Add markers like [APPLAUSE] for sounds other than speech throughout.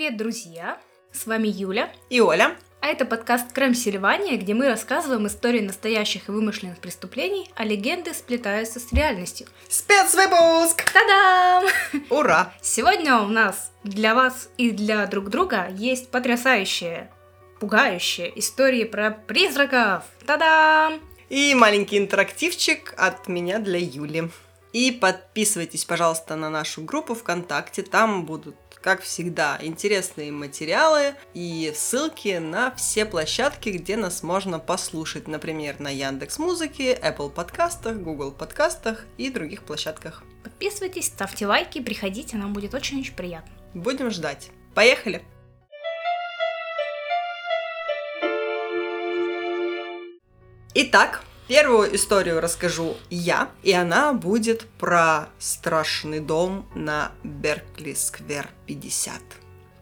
привет, друзья! С вами Юля. И Оля. А это подкаст «Крем Сильвания», где мы рассказываем истории настоящих и вымышленных преступлений, а легенды сплетаются с реальностью. Спецвыпуск! Та-дам! Ура! Сегодня у нас для вас и для друг друга есть потрясающие, пугающие истории про призраков. Та-дам! И маленький интерактивчик от меня для Юли. И подписывайтесь, пожалуйста, на нашу группу ВКонтакте. Там будут, как всегда, интересные материалы и ссылки на все площадки, где нас можно послушать. Например, на Яндекс Музыке, Apple подкастах, Google подкастах и других площадках. Подписывайтесь, ставьте лайки, приходите, нам будет очень-очень приятно. Будем ждать. Поехали! Итак, Первую историю расскажу я, и она будет про страшный дом на Беркли-сквер 50.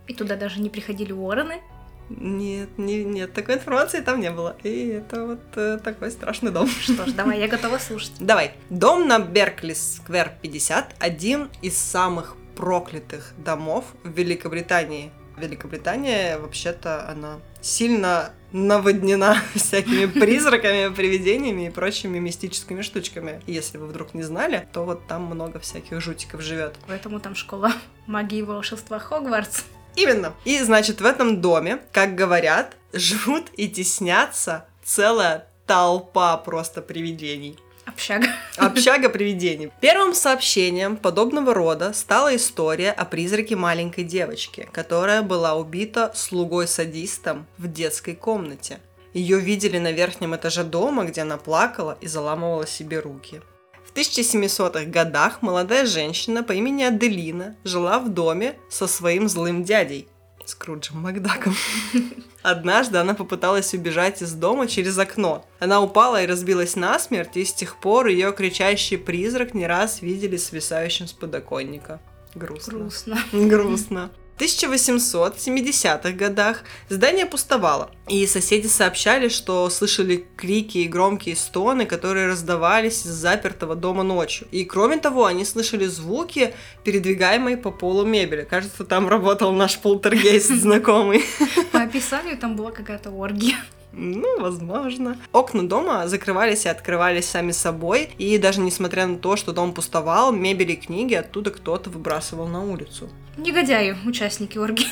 И туда даже не приходили вороны? Нет, не, нет, такой информации там не было. И это вот э, такой страшный дом. [LAUGHS] Что ж, давай, я готова слушать. Давай. Дом на Беркли-сквер 50 один из самых проклятых домов в Великобритании. Великобритания, вообще-то, она сильно наводнена [LAUGHS] всякими призраками, привидениями и прочими мистическими штучками. Если вы вдруг не знали, то вот там много всяких жутиков живет. Поэтому там школа [LAUGHS] магии и волшебства Хогвартс. Именно. И, значит, в этом доме, как говорят, живут и теснятся целая толпа просто привидений. Общага. [LAUGHS] Общага привидений. Первым сообщением подобного рода стала история о призраке маленькой девочки, которая была убита слугой-садистом в детской комнате. Ее видели на верхнем этаже дома, где она плакала и заламывала себе руки. В 1700-х годах молодая женщина по имени Аделина жила в доме со своим злым дядей – Скруджем Макдаком. [LAUGHS] Однажды она попыталась убежать из дома через окно. Она упала и разбилась насмерть, и с тех пор ее кричащий призрак не раз видели свисающим с подоконника. Грустно. Грустно. Грустно. 1870-х годах здание пустовало, и соседи сообщали, что слышали крики и громкие стоны, которые раздавались из запертого дома ночью. И кроме того, они слышали звуки, передвигаемой по полу мебели. Кажется, там работал наш полтергейст [LAUGHS] знакомый. [LAUGHS] По описанию там была какая-то оргия. Ну, возможно. Окна дома закрывались и открывались сами собой, и даже несмотря на то, что дом пустовал, мебели и книги оттуда кто-то выбрасывал на улицу. Негодяи, участники орги.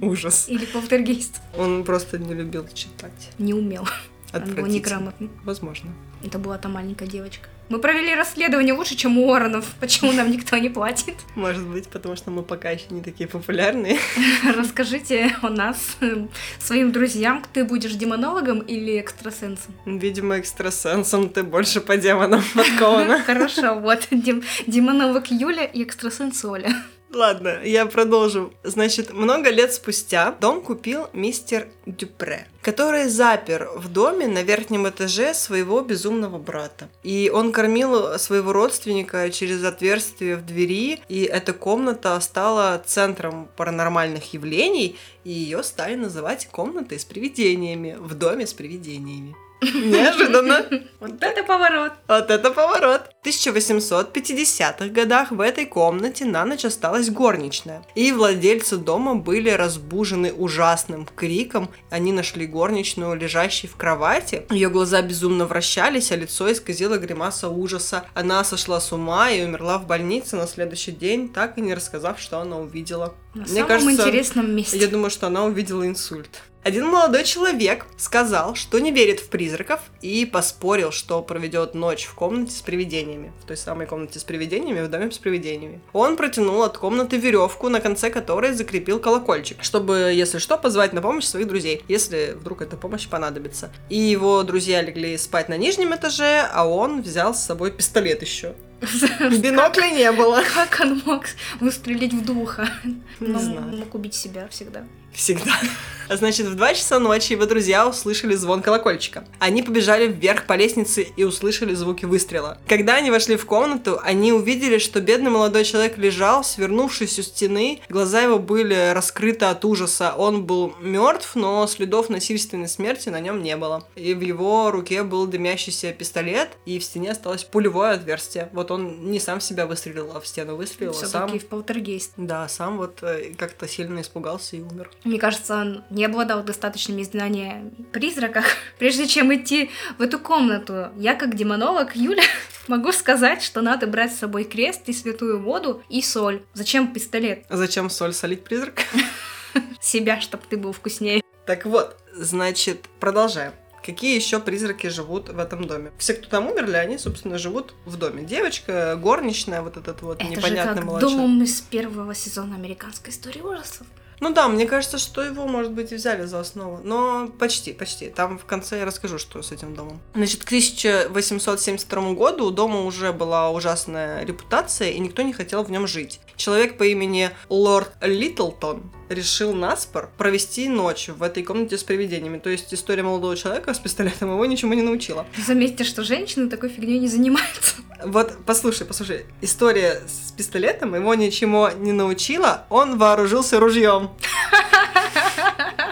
Ужас. Или полтергейст. Он просто не любил читать. Не умел. Он был неграмотный. Возможно. Это была та маленькая девочка. Мы провели расследование лучше, чем у Уорренов. Почему нам никто не платит? Может быть, потому что мы пока еще не такие популярные. [LAUGHS] Расскажите о нас э, своим друзьям. Ты будешь демонологом или экстрасенсом? Видимо, экстрасенсом ты больше по демонам [LAUGHS] подкована. Хорошо, вот дем- демонолог Юля и экстрасенс Оля. Ладно, я продолжу. Значит, много лет спустя дом купил мистер Дюпре, который запер в доме на верхнем этаже своего безумного брата. И он кормил своего родственника через отверстие в двери, и эта комната стала центром паранормальных явлений, и ее стали называть комнатой с привидениями, в доме с привидениями. Неожиданно. Вот это поворот. Вот это поворот! В 1850-х годах в этой комнате на ночь осталась горничная. И владельцы дома были разбужены ужасным криком. Они нашли горничную, лежащей в кровати. Ее глаза безумно вращались, а лицо исказило гримаса ужаса. Она сошла с ума и умерла в больнице на следующий день, так и не рассказав, что она увидела. На самом интересном месте. Я думаю, что она увидела инсульт. Один молодой человек сказал, что не верит в призраков и поспорил, что проведет ночь в комнате с привидениями. В той самой комнате с привидениями, в доме с привидениями. Он протянул от комнаты веревку, на конце которой закрепил колокольчик, чтобы, если что, позвать на помощь своих друзей, если вдруг эта помощь понадобится. И его друзья легли спать на нижнем этаже, а он взял с собой пистолет еще. Бинокля не было. Как он мог выстрелить в духа? Не Ну, знаю. Мог убить себя всегда. Всегда. А значит, в 2 часа ночи его друзья услышали звон колокольчика. Они побежали вверх по лестнице и услышали звуки выстрела. Когда они вошли в комнату, они увидели, что бедный молодой человек лежал, свернувшись у стены. Глаза его были раскрыты от ужаса. Он был мертв, но следов насильственной смерти на нем не было. И в его руке был дымящийся пистолет, и в стене осталось пулевое отверстие. Вот вот он не сам в себя выстрелил, а в стену выстрелил, а сам... В полтергейст. Да, сам вот э, как-то сильно испугался и умер. Мне кажется, он не обладал достаточными знаниями призраках. [LAUGHS] Прежде чем идти в эту комнату, я как демонолог Юля [LAUGHS] могу сказать, что надо брать с собой крест и святую воду и соль. Зачем пистолет? А зачем соль солить призрак? [LAUGHS] Себя, чтобы ты был вкуснее. Так вот, значит, продолжаем. Какие еще призраки живут в этом доме? Все, кто там умерли, они, собственно, живут в доме. Девочка, горничная, вот этот вот Это же непонятный как младший. дом из первого сезона американской истории ужасов. Ну да, мне кажется, что его, может быть, и взяли за основу. Но почти, почти. Там в конце я расскажу, что с этим домом. Значит, к 1872 году у дома уже была ужасная репутация, и никто не хотел в нем жить. Человек по имени Лорд Литлтон решил наспор провести ночь в этой комнате с привидениями. То есть история молодого человека с пистолетом его ничему не научила. Заметьте, что женщины такой фигней не занимаются. Вот, послушай, послушай, история с пистолетом его ничему не научила, он вооружился ружьем. [LAUGHS]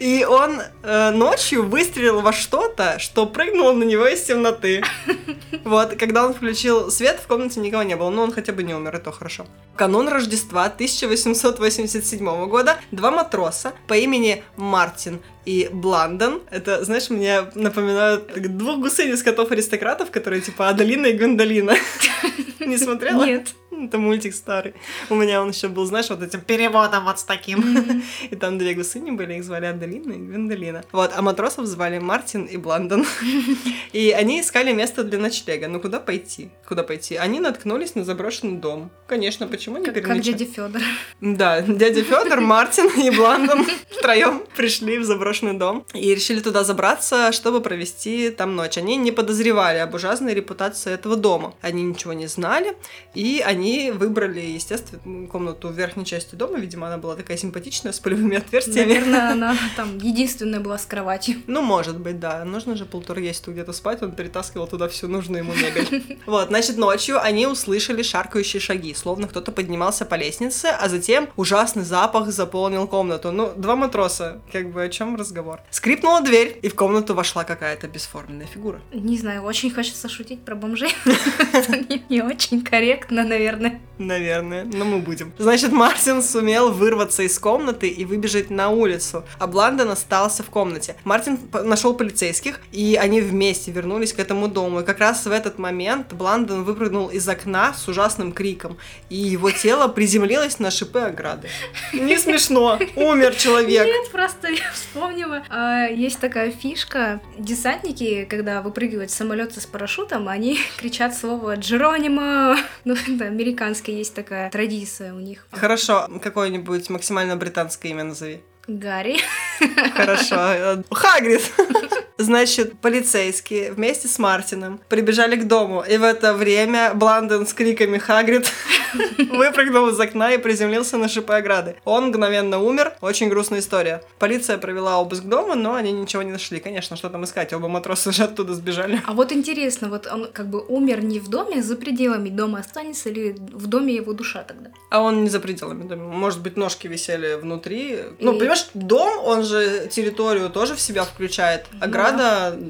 И он э, ночью выстрелил во что-то, что прыгнуло на него из темноты. [LAUGHS] Вот, когда он включил свет, в комнате никого не было, но он хотя бы не умер, и то хорошо. В канун Рождества 1887 года два матроса по имени Мартин и Бландон, это, знаешь, мне напоминают двух гусынь из котов-аристократов, которые типа Аделина и Гвендолина. [LAUGHS] Не смотрела? Нет. Это мультик старый. У меня он еще был, знаешь, вот этим переводом вот с таким. И там две гусыни были, их звали Аделина и Гвендолина. Вот, а матросов звали Мартин и Бландон. [LAUGHS] И они искали место для ночлега. Ну, куда пойти? Куда пойти? Они наткнулись на заброшенный дом. Конечно, почему не Как, как дядя Федор. Да, дядя Федор, [LAUGHS] Мартин и Бландон втроем пришли в заброшенный дом и решили туда забраться, чтобы провести там ночь. Они не подозревали об ужасной репутации этого дома. Они ничего не знали, и они выбрали, естественно, комнату в верхней части дома. Видимо, она была такая симпатичная, с полевыми отверстиями. Наверное, [LAUGHS] она там единственная была с кроватью. Ну, может быть, да. Нужно же полтергейсту где-то спать, он перетаскивал туда всю нужную ему мебель. [LAUGHS] Вот, значит, ночью они услышали шаркающие шаги, словно кто-то поднимался по лестнице, а затем ужасный запах заполнил комнату. Ну, два матроса, как бы о чем разговор. Скрипнула дверь, и в комнату вошла какая-то бесформенная фигура. Не знаю, очень хочется шутить про бомжей. [LAUGHS] Не очень корректно, наверное. Наверное, но мы будем. Значит, Мартин сумел вырваться из комнаты и выбежать на улицу, а Бландон остался в комнате. Мартин нашел полицейских, и они вместе вернулись к этому дому. И как раз в этот момент Бландон выпрыгнул из окна с ужасным криком, и его тело приземлилось на шипы ограды. Не смешно, умер человек. Нет, просто я вспомнила. А, Есть такая фишка. Десантники, когда выпрыгивают с самолета с парашютом, они [LAUGHS] кричат слово «Джеронимо». [LAUGHS] Ну, это американская есть такая традиция у них. Хорошо, какое-нибудь максимально британское имя назови. Гарри. Хорошо. э, Хагрид. [LAUGHS] Значит, полицейские вместе с Мартином прибежали к дому, и в это время Бланден с криками «Хагрид!» [LAUGHS] выпрыгнул из окна и приземлился на шипы ограды. Он мгновенно умер. Очень грустная история. Полиция провела обыск дома, но они ничего не нашли. Конечно, что там искать? Оба матроса уже оттуда сбежали. А вот интересно, вот он как бы умер не в доме, за пределами дома останется или в доме его душа тогда? А он не за пределами дома. Может быть, ножки висели внутри. Ну, И- понимаешь, дом, он же территорию тоже в себя включает. Ограда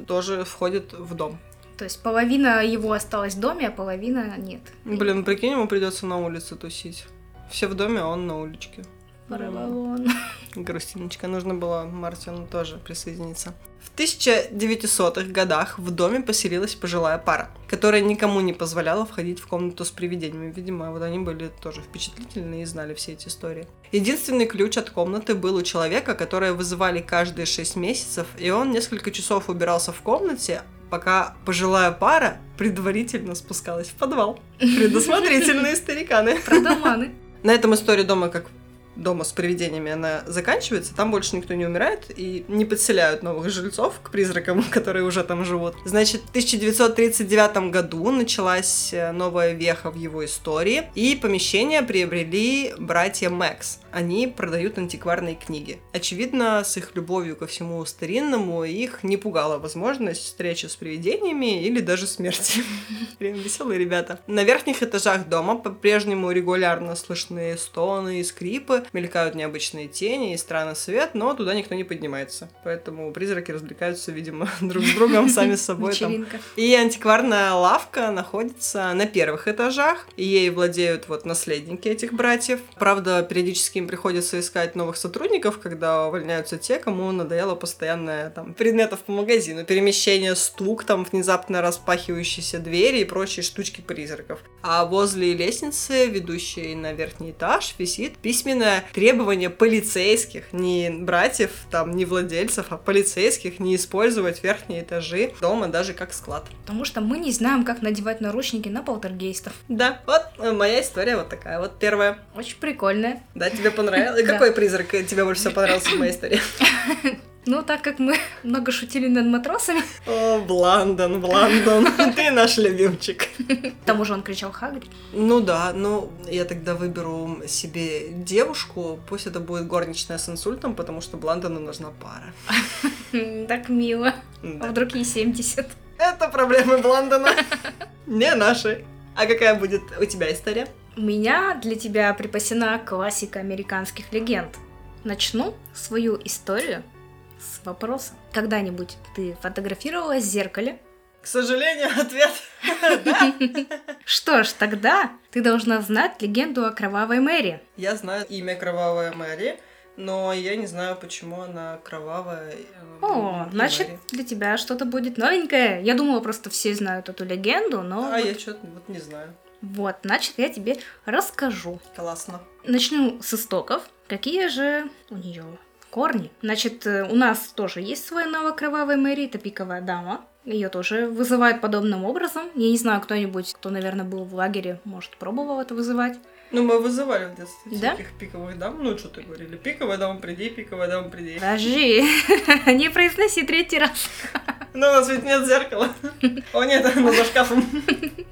тоже входит в дом. То есть половина его осталась в доме, а половина нет. Блин, прикинь, ему придется на улице тусить. Все в доме, а он на уличке. Паралон. Грустиночка, нужно было Мартину тоже присоединиться. В 1900-х годах в доме поселилась пожилая пара, которая никому не позволяла входить в комнату с привидениями. Видимо, вот они были тоже впечатлительные и знали все эти истории. Единственный ключ от комнаты был у человека, которое вызывали каждые 6 месяцев, и он несколько часов убирался в комнате, пока пожилая пара предварительно спускалась в подвал. [LAUGHS] Предусмотрительные стариканы. Продоманы. На этом история дома как дома с привидениями, она заканчивается, там больше никто не умирает и не подселяют новых жильцов к призракам, [LAUGHS] которые уже там живут. Значит, в 1939 году началась э, новая веха в его истории, и помещение приобрели братья Мэкс. Они продают антикварные книги. Очевидно, с их любовью ко всему старинному их не пугала возможность встречи с привидениями или даже смерти. [LAUGHS] Блин, веселые ребята. На верхних этажах дома по-прежнему регулярно слышны стоны и скрипы, мелькают необычные тени и странный свет, но туда никто не поднимается. Поэтому призраки развлекаются, видимо, [LAUGHS] друг с другом, сами с [LAUGHS] собой. Там. И антикварная лавка находится на первых этажах, и ей владеют вот наследники этих братьев. Правда, периодически им приходится искать новых сотрудников, когда увольняются те, кому надоело постоянное там предметов по магазину, перемещение, стук, там внезапно распахивающиеся двери и прочие штучки призраков. А возле лестницы, ведущей на верхний этаж, висит требование полицейских, не братьев, там, не владельцев, а полицейских не использовать верхние этажи дома даже как склад. Потому что мы не знаем, как надевать наручники на полтергейстов. Да, вот э, моя история вот такая, вот первая. Очень прикольная. Да, тебе понравилось? [LAUGHS] Какой призрак тебе больше всего понравился в моей истории? [LAUGHS] Ну, так как мы [LAUGHS] много шутили над матросами. О, Бландон, Бландон, [LAUGHS] ты наш любимчик. К тому же он кричал Хагрид. Ну да, ну я тогда выберу себе девушку, пусть это будет горничная с инсультом, потому что Бландону нужна пара. [LAUGHS] Так мило. А вдруг ей 70? Это проблемы Бландона, не наши. А какая будет у тебя история? У меня для тебя припасена классика американских легенд. Начну свою историю с вопросом. Когда-нибудь ты фотографировалась в зеркале? К сожалению, [LAUGHS] ответ [LAUGHS] Что ж, тогда ты должна знать легенду о Кровавой Мэри. Я знаю имя Кровавая Мэри, но я не знаю, почему она кровавая. Э, О, значит, для тебя что-то будет новенькое. Я думала, просто все знают эту легенду, но... А вот... я что-то вот не знаю. Вот, значит, я тебе расскажу. Классно. Начну с истоков. Какие же у нее корни. Значит, э, у нас тоже есть свой навык кровавой Мэри, это пиковая дама. Ее тоже вызывают подобным образом. Я не знаю, кто-нибудь, кто, наверное, был в лагере, может, пробовал это вызывать. Ну, мы вызывали в детстве да? всяких пиковых дам. Ну, что ты говорили? Пиковая дама, приди, пиковая дама, приди. Подожди, [LAUGHS] не произноси третий раз. Ну, у нас ведь нет зеркала. О, нет, [LAUGHS] оно за шкафом.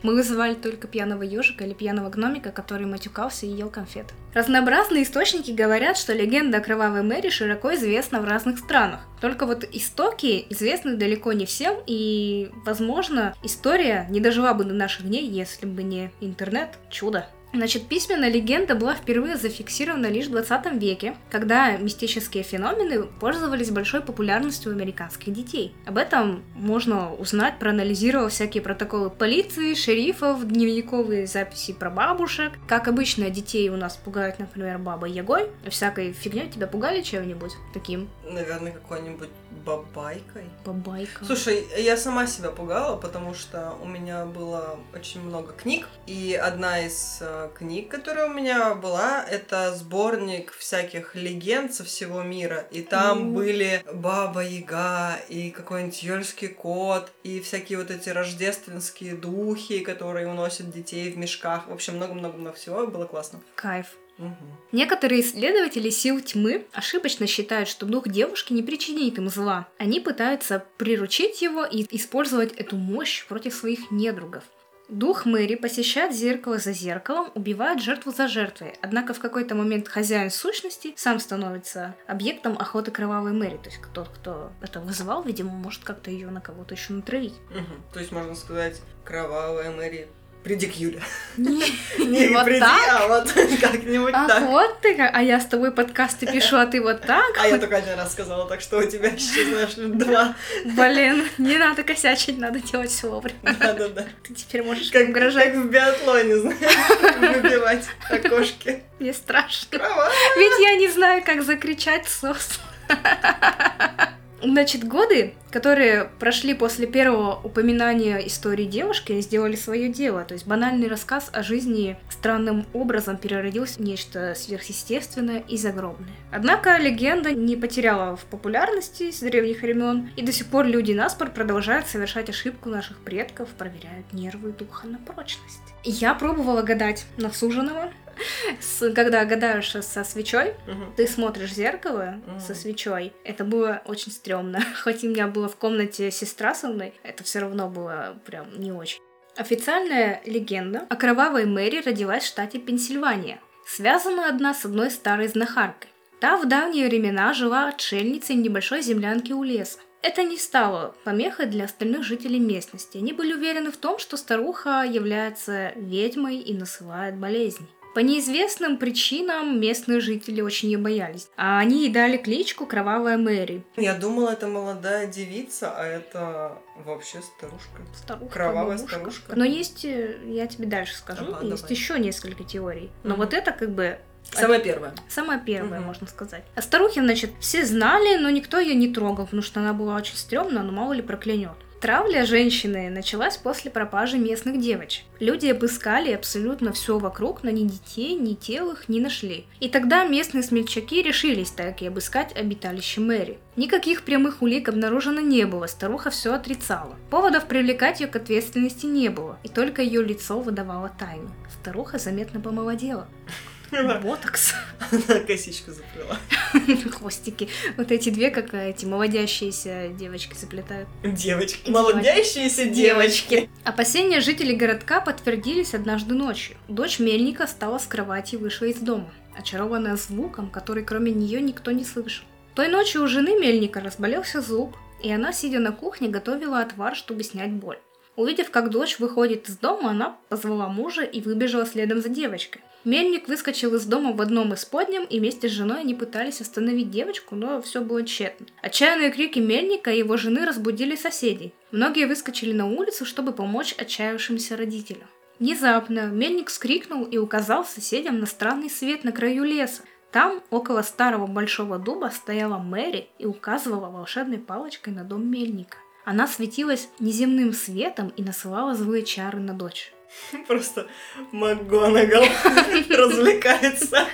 Мы вызывали только пьяного ежика или пьяного гномика, который матюкался и ел конфеты. Разнообразные источники говорят, что легенда о Кровавой Мэри широко известна в разных странах. Только вот истоки известны далеко не всем, и, возможно, история не дожила бы до наших дней, если бы не интернет. Чудо. Значит, письменная легенда была впервые зафиксирована лишь в 20 веке, когда мистические феномены пользовались большой популярностью у американских детей. Об этом можно узнать, проанализировав всякие протоколы полиции, шерифов, дневниковые записи про бабушек. Как обычно, детей у нас пугают, например, бабой Ягой. Всякой фигней тебя пугали чем-нибудь таким? Наверное, какой-нибудь бабайкой. Бабайка. Слушай, я сама себя пугала, потому что у меня было очень много книг, и одна из э, книг, которая у меня была, это сборник всяких легенд со всего мира, и там mm. были Баба Яга, и какой-нибудь Ёльский кот, и всякие вот эти рождественские духи, которые уносят детей в мешках. В общем, много-много-много всего, было классно. Кайф. Некоторые исследователи сил тьмы ошибочно считают, что дух девушки не причинит им зла. Они пытаются приручить его и использовать эту мощь против своих недругов. Дух Мэри посещает зеркало за зеркалом, убивает жертву за жертвой. Однако в какой-то момент хозяин сущности сам становится объектом охоты кровавой Мэри. То есть тот, кто это вызывал, видимо, может как-то ее на кого-то еще натравить. Угу. То есть можно сказать, кровавая Мэри приди к Юле. Не, [LAUGHS] приди, а вот [LAUGHS] как-нибудь а так. вот ты, а я с тобой подкасты пишу, а ты вот так? А я только один раз сказала, так что у тебя еще, знаешь, [LAUGHS] два. Блин, не надо косячить, надо делать все вовремя. Да-да-да. Ты теперь можешь как, угрожать. Как в биатлоне, знаешь, выбивать окошки. Мне страшно. Ведь я не знаю, как закричать сос. Значит, годы, которые прошли после первого упоминания истории девушки, сделали свое дело. То есть банальный рассказ о жизни странным образом переродился в нечто сверхъестественное и загробное. Однако легенда не потеряла в популярности с древних времен, и до сих пор люди на спор продолжают совершать ошибку наших предков, проверяют нервы духа на прочность. Я пробовала гадать на суженого, с, когда гадаешь со свечой, угу. ты смотришь в зеркало угу. со свечой. Это было очень стрёмно. [LAUGHS] Хоть у меня была в комнате сестра со мной, это все равно было прям не очень. Официальная легенда о кровавой Мэри родилась в штате Пенсильвания. Связана одна с одной старой знахаркой. Та в давние времена жила отшельницей небольшой землянке у леса. Это не стало помехой для остальных жителей местности. Они были уверены в том, что старуха является ведьмой и насылает болезни. По неизвестным причинам местные жители очень ее боялись. А они ей дали кличку Кровавая Мэри. Я думала, это молодая девица, а это вообще старушка. Старуха, Кровавая бабушка. старушка. Но есть, э, я тебе дальше скажу, Ага, есть давай. еще несколько теорий. Но Мгм. вот это как бы Самая первая. Самая первая, Мгм. можно сказать. А старухи, значит, все знали, но никто ее не трогал, потому что она была очень стрёмная, но мало ли проклянет. Травля женщины началась после пропажи местных девочек. Люди обыскали абсолютно все вокруг, но ни детей, ни тел их не нашли. И тогда местные смельчаки решились так и обыскать обиталище Мэри. Никаких прямых улик обнаружено не было, старуха все отрицала. Поводов привлекать ее к ответственности не было, и только ее лицо выдавало тайну. Старуха заметно помолодела. Ботокс. Она косичку заплела. [LAUGHS] хвостики. Вот эти две, как эти молодящиеся девочки заплетают. Девочки. Молодящиеся девочки. Опасения жителей городка подтвердились однажды ночью. Дочь Мельника встала с кровати и вышла из дома, очарованная звуком, который кроме нее никто не слышал. Той ночью у жены Мельника разболелся зуб, и она, сидя на кухне, готовила отвар, чтобы снять боль. Увидев, как дочь выходит из дома, она позвала мужа и выбежала следом за девочкой. Мельник выскочил из дома в одном из подням, и вместе с женой они пытались остановить девочку, но все было тщетно. Отчаянные крики Мельника и его жены разбудили соседей. Многие выскочили на улицу, чтобы помочь отчаявшимся родителям. Внезапно Мельник вскрикнул и указал соседям на странный свет на краю леса. Там, около старого большого дуба, стояла Мэри и указывала волшебной палочкой на дом Мельника. Она светилась неземным светом и насылала злые чары на дочь. [LAUGHS] Просто МакГонагал [LAUGHS] развлекается.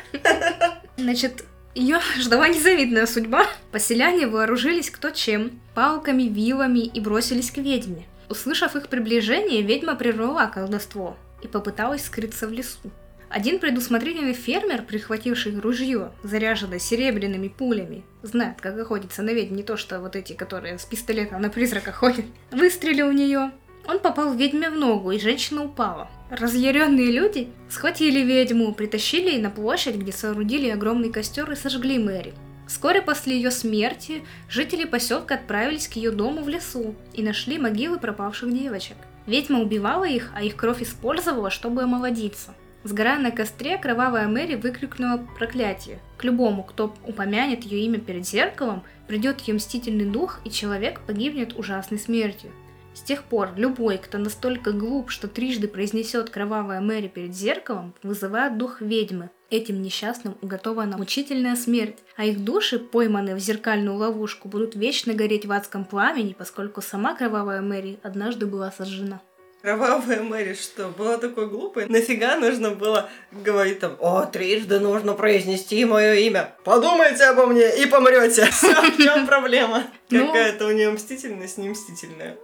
Значит, ее ждала незавидная судьба. Поселяне вооружились кто чем, палками, вилами и бросились к ведьме. Услышав их приближение, ведьма прервала колдовство и попыталась скрыться в лесу. Один предусмотрительный фермер, прихвативший ружье, заряженное серебряными пулями, знает, как охотиться на ведьм, не то что вот эти, которые с пистолетом на призрака ходят, [LAUGHS] выстрелил в нее. Он попал ведьме в ногу, и женщина упала. Разъяренные люди схватили ведьму, притащили ее на площадь, где соорудили огромный костер и сожгли Мэри. Вскоре после ее смерти жители поселка отправились к ее дому в лесу и нашли могилы пропавших девочек. Ведьма убивала их, а их кровь использовала, чтобы омолодиться. Сгорая на костре, кровавая Мэри выкрикнула проклятие. К любому, кто упомянет ее имя перед зеркалом, придет ее мстительный дух, и человек погибнет ужасной смертью. С тех пор любой, кто настолько глуп, что трижды произнесет кровавая Мэри перед зеркалом, вызывает дух ведьмы. Этим несчастным уготована мучительная смерть, а их души, пойманные в зеркальную ловушку, будут вечно гореть в адском пламени, поскольку сама кровавая Мэри однажды была сожжена. Кровавая Мэри что, была такой глупой? Нафига нужно было говорить там, о, трижды нужно произнести мое имя. Подумайте обо мне и помрете. [LAUGHS] В чем проблема? Ну. Какая-то у нее мстительность, не мстительная.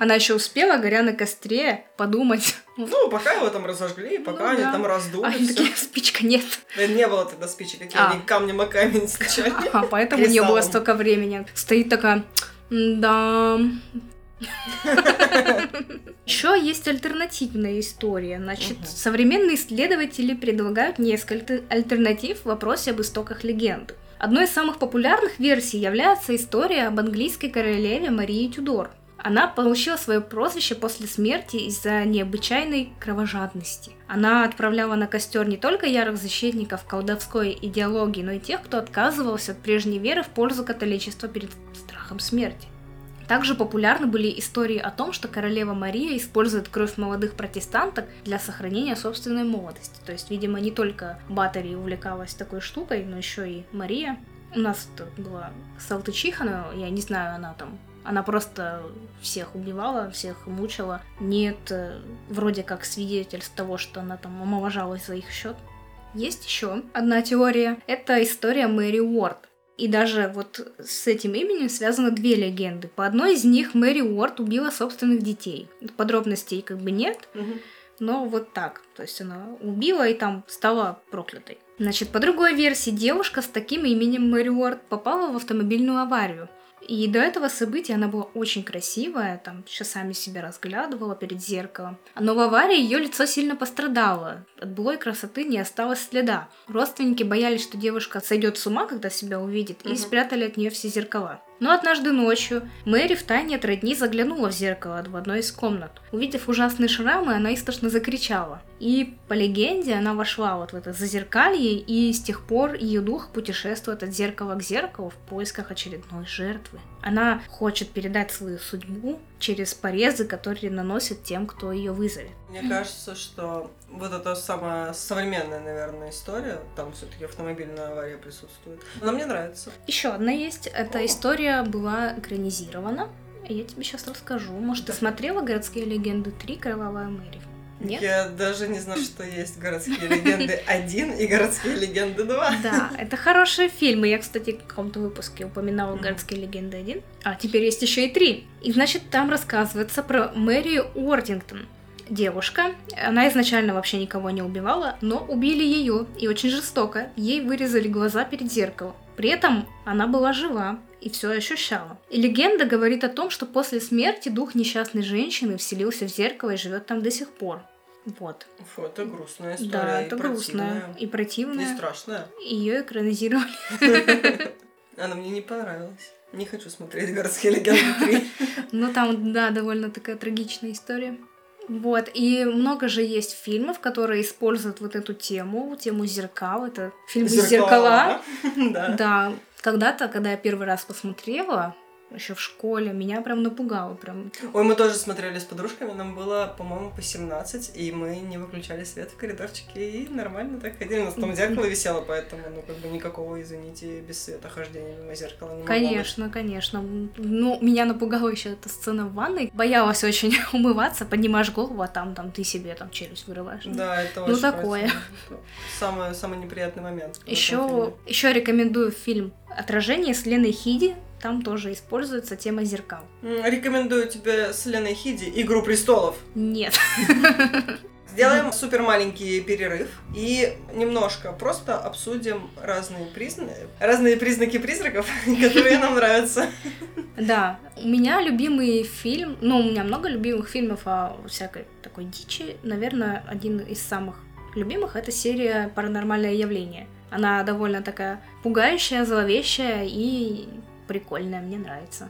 Она еще успела, горя на костре, подумать. Ну, пока его там разожгли, пока Ну они да. там раздули А они такие, спичка нет. Да Не было тогда спичек, какие А. они камнем о камень стучали. А поэтому у нее было столько времени. Стоит такая, да. Еще есть альтернативная история. Значит, Мгм. современные исследователи предлагают несколько альтернатив в вопросе об истоках легенды. Одной из самых популярных версий является история об английской королеве Марии Тюдор. Она получила свое прозвище после смерти из-за необычайной кровожадности. Она отправляла на костер не только ярых защитников колдовской идеологии, но и тех, кто отказывался от прежней веры в пользу католичества перед страхом смерти. Также популярны были истории о том, что королева Мария использует кровь молодых протестанток для сохранения собственной молодости. То есть, видимо, не только Батари увлекалась такой штукой, но еще и Мария. У нас была Салтычиха, но я не знаю, она там она просто всех убивала, всех мучила. Нет э, вроде как свидетельств того, что она там омоложалась за их счет. Есть еще одна теория. Это история Мэри Уорд. И даже вот с этим именем связаны две легенды. По одной из них Мэри Уорд убила собственных детей. Подробностей как бы нет, Мгм. но вот так. То есть она убила и там стала проклятой. Значит, по другой версии, девушка с таким именем Мэри Уорд попала в автомобильную аварию. И до этого события она была очень красивая, там часами себя разглядывала перед зеркалом. Но в аварии ее лицо сильно пострадало. От былой красоты не осталось следа. Родственники боялись, что девушка сойдет с ума, когда себя увидит, и Мгм. спрятали от нее все зеркала. Но однажды ночью Мэри в тайне от родни заглянула в зеркало в одной из комнат. Увидев ужасные шрамы, она истошно закричала. И по легенде она вошла вот в это зазеркалье, и с тех пор ее дух путешествует от зеркала к зеркалу в поисках очередной жертвы. Она хочет передать свою судьбу через порезы, которые наносит тем, кто ее вызовет. Мне кажется, что вот это самая современная, наверное, история. Там все-таки автомобильная авария присутствует. Но мне нравится. Еще одна есть. Эта история была экранизирована. Я тебе сейчас расскажу. Может, ты смотрела «Городские легенды 3. Кровавая Мэри»? Нет? Я даже не знаю, что есть городские легенды 1 и городские легенды 2. Да, это хорошие фильмы. Я, кстати, в каком-то выпуске упоминала городские легенды 1. А теперь есть еще и 3. И значит, там рассказывается про Мэри Уордингтон. Девушка, она изначально вообще никого не убивала, но убили ее, и очень жестоко. Ей вырезали глаза перед зеркалом. При этом она была жива и все ощущала. И легенда говорит о том, что после смерти дух несчастной женщины вселился в зеркало и живет там до сих пор. Вот. Фу, это грустная история. Да, и это грустная противная. и противная. И страшная. Ее экранизировали. [LAUGHS] Она мне не понравилась. Не хочу смотреть городские легенды 3. [LAUGHS] Ну, там, да, довольно такая трагичная история. Вот, и много же есть фильмов, которые используют вот эту тему, тему зеркал. Это фильмы «Зеркала». [LAUGHS] Да. Да, когда-то, когда я первый раз посмотрела, еще в школе, меня прям напугало. Прям. Ой, мы тоже смотрели с подружками, нам было, по-моему, по 17, и мы не выключали свет в коридорчике, и нормально так ходили. У нас там зеркало висело, поэтому, ну, как бы никакого, извините, без света хождения мимо зеркала не могло быть. Конечно, конечно. Ну, меня напугала еще эта сцена в ванной. Боялась очень [LAUGHS] умываться, поднимаешь голову, а там, там ты себе там челюсть вырываешь. Да, это Ну, такое. Самый, самый неприятный момент. Еще, еще рекомендую фильм «Отражение» с Леной Хиди. Там тоже используется тема зеркал. Рекомендую тебе с Леной Хиди «Игру престолов». Нет. [LAUGHS] Сделаем супер маленький перерыв и немножко просто обсудим разные признаки, разные признаки призраков, [LAUGHS] которые нам нравятся. Да, у меня любимый фильм, ну, у меня много любимых фильмов о всякой такой дичи. Наверное, один из самых любимых это серия «Паранормальное явление». Она довольно такая пугающая, зловещая и прикольная, мне нравится.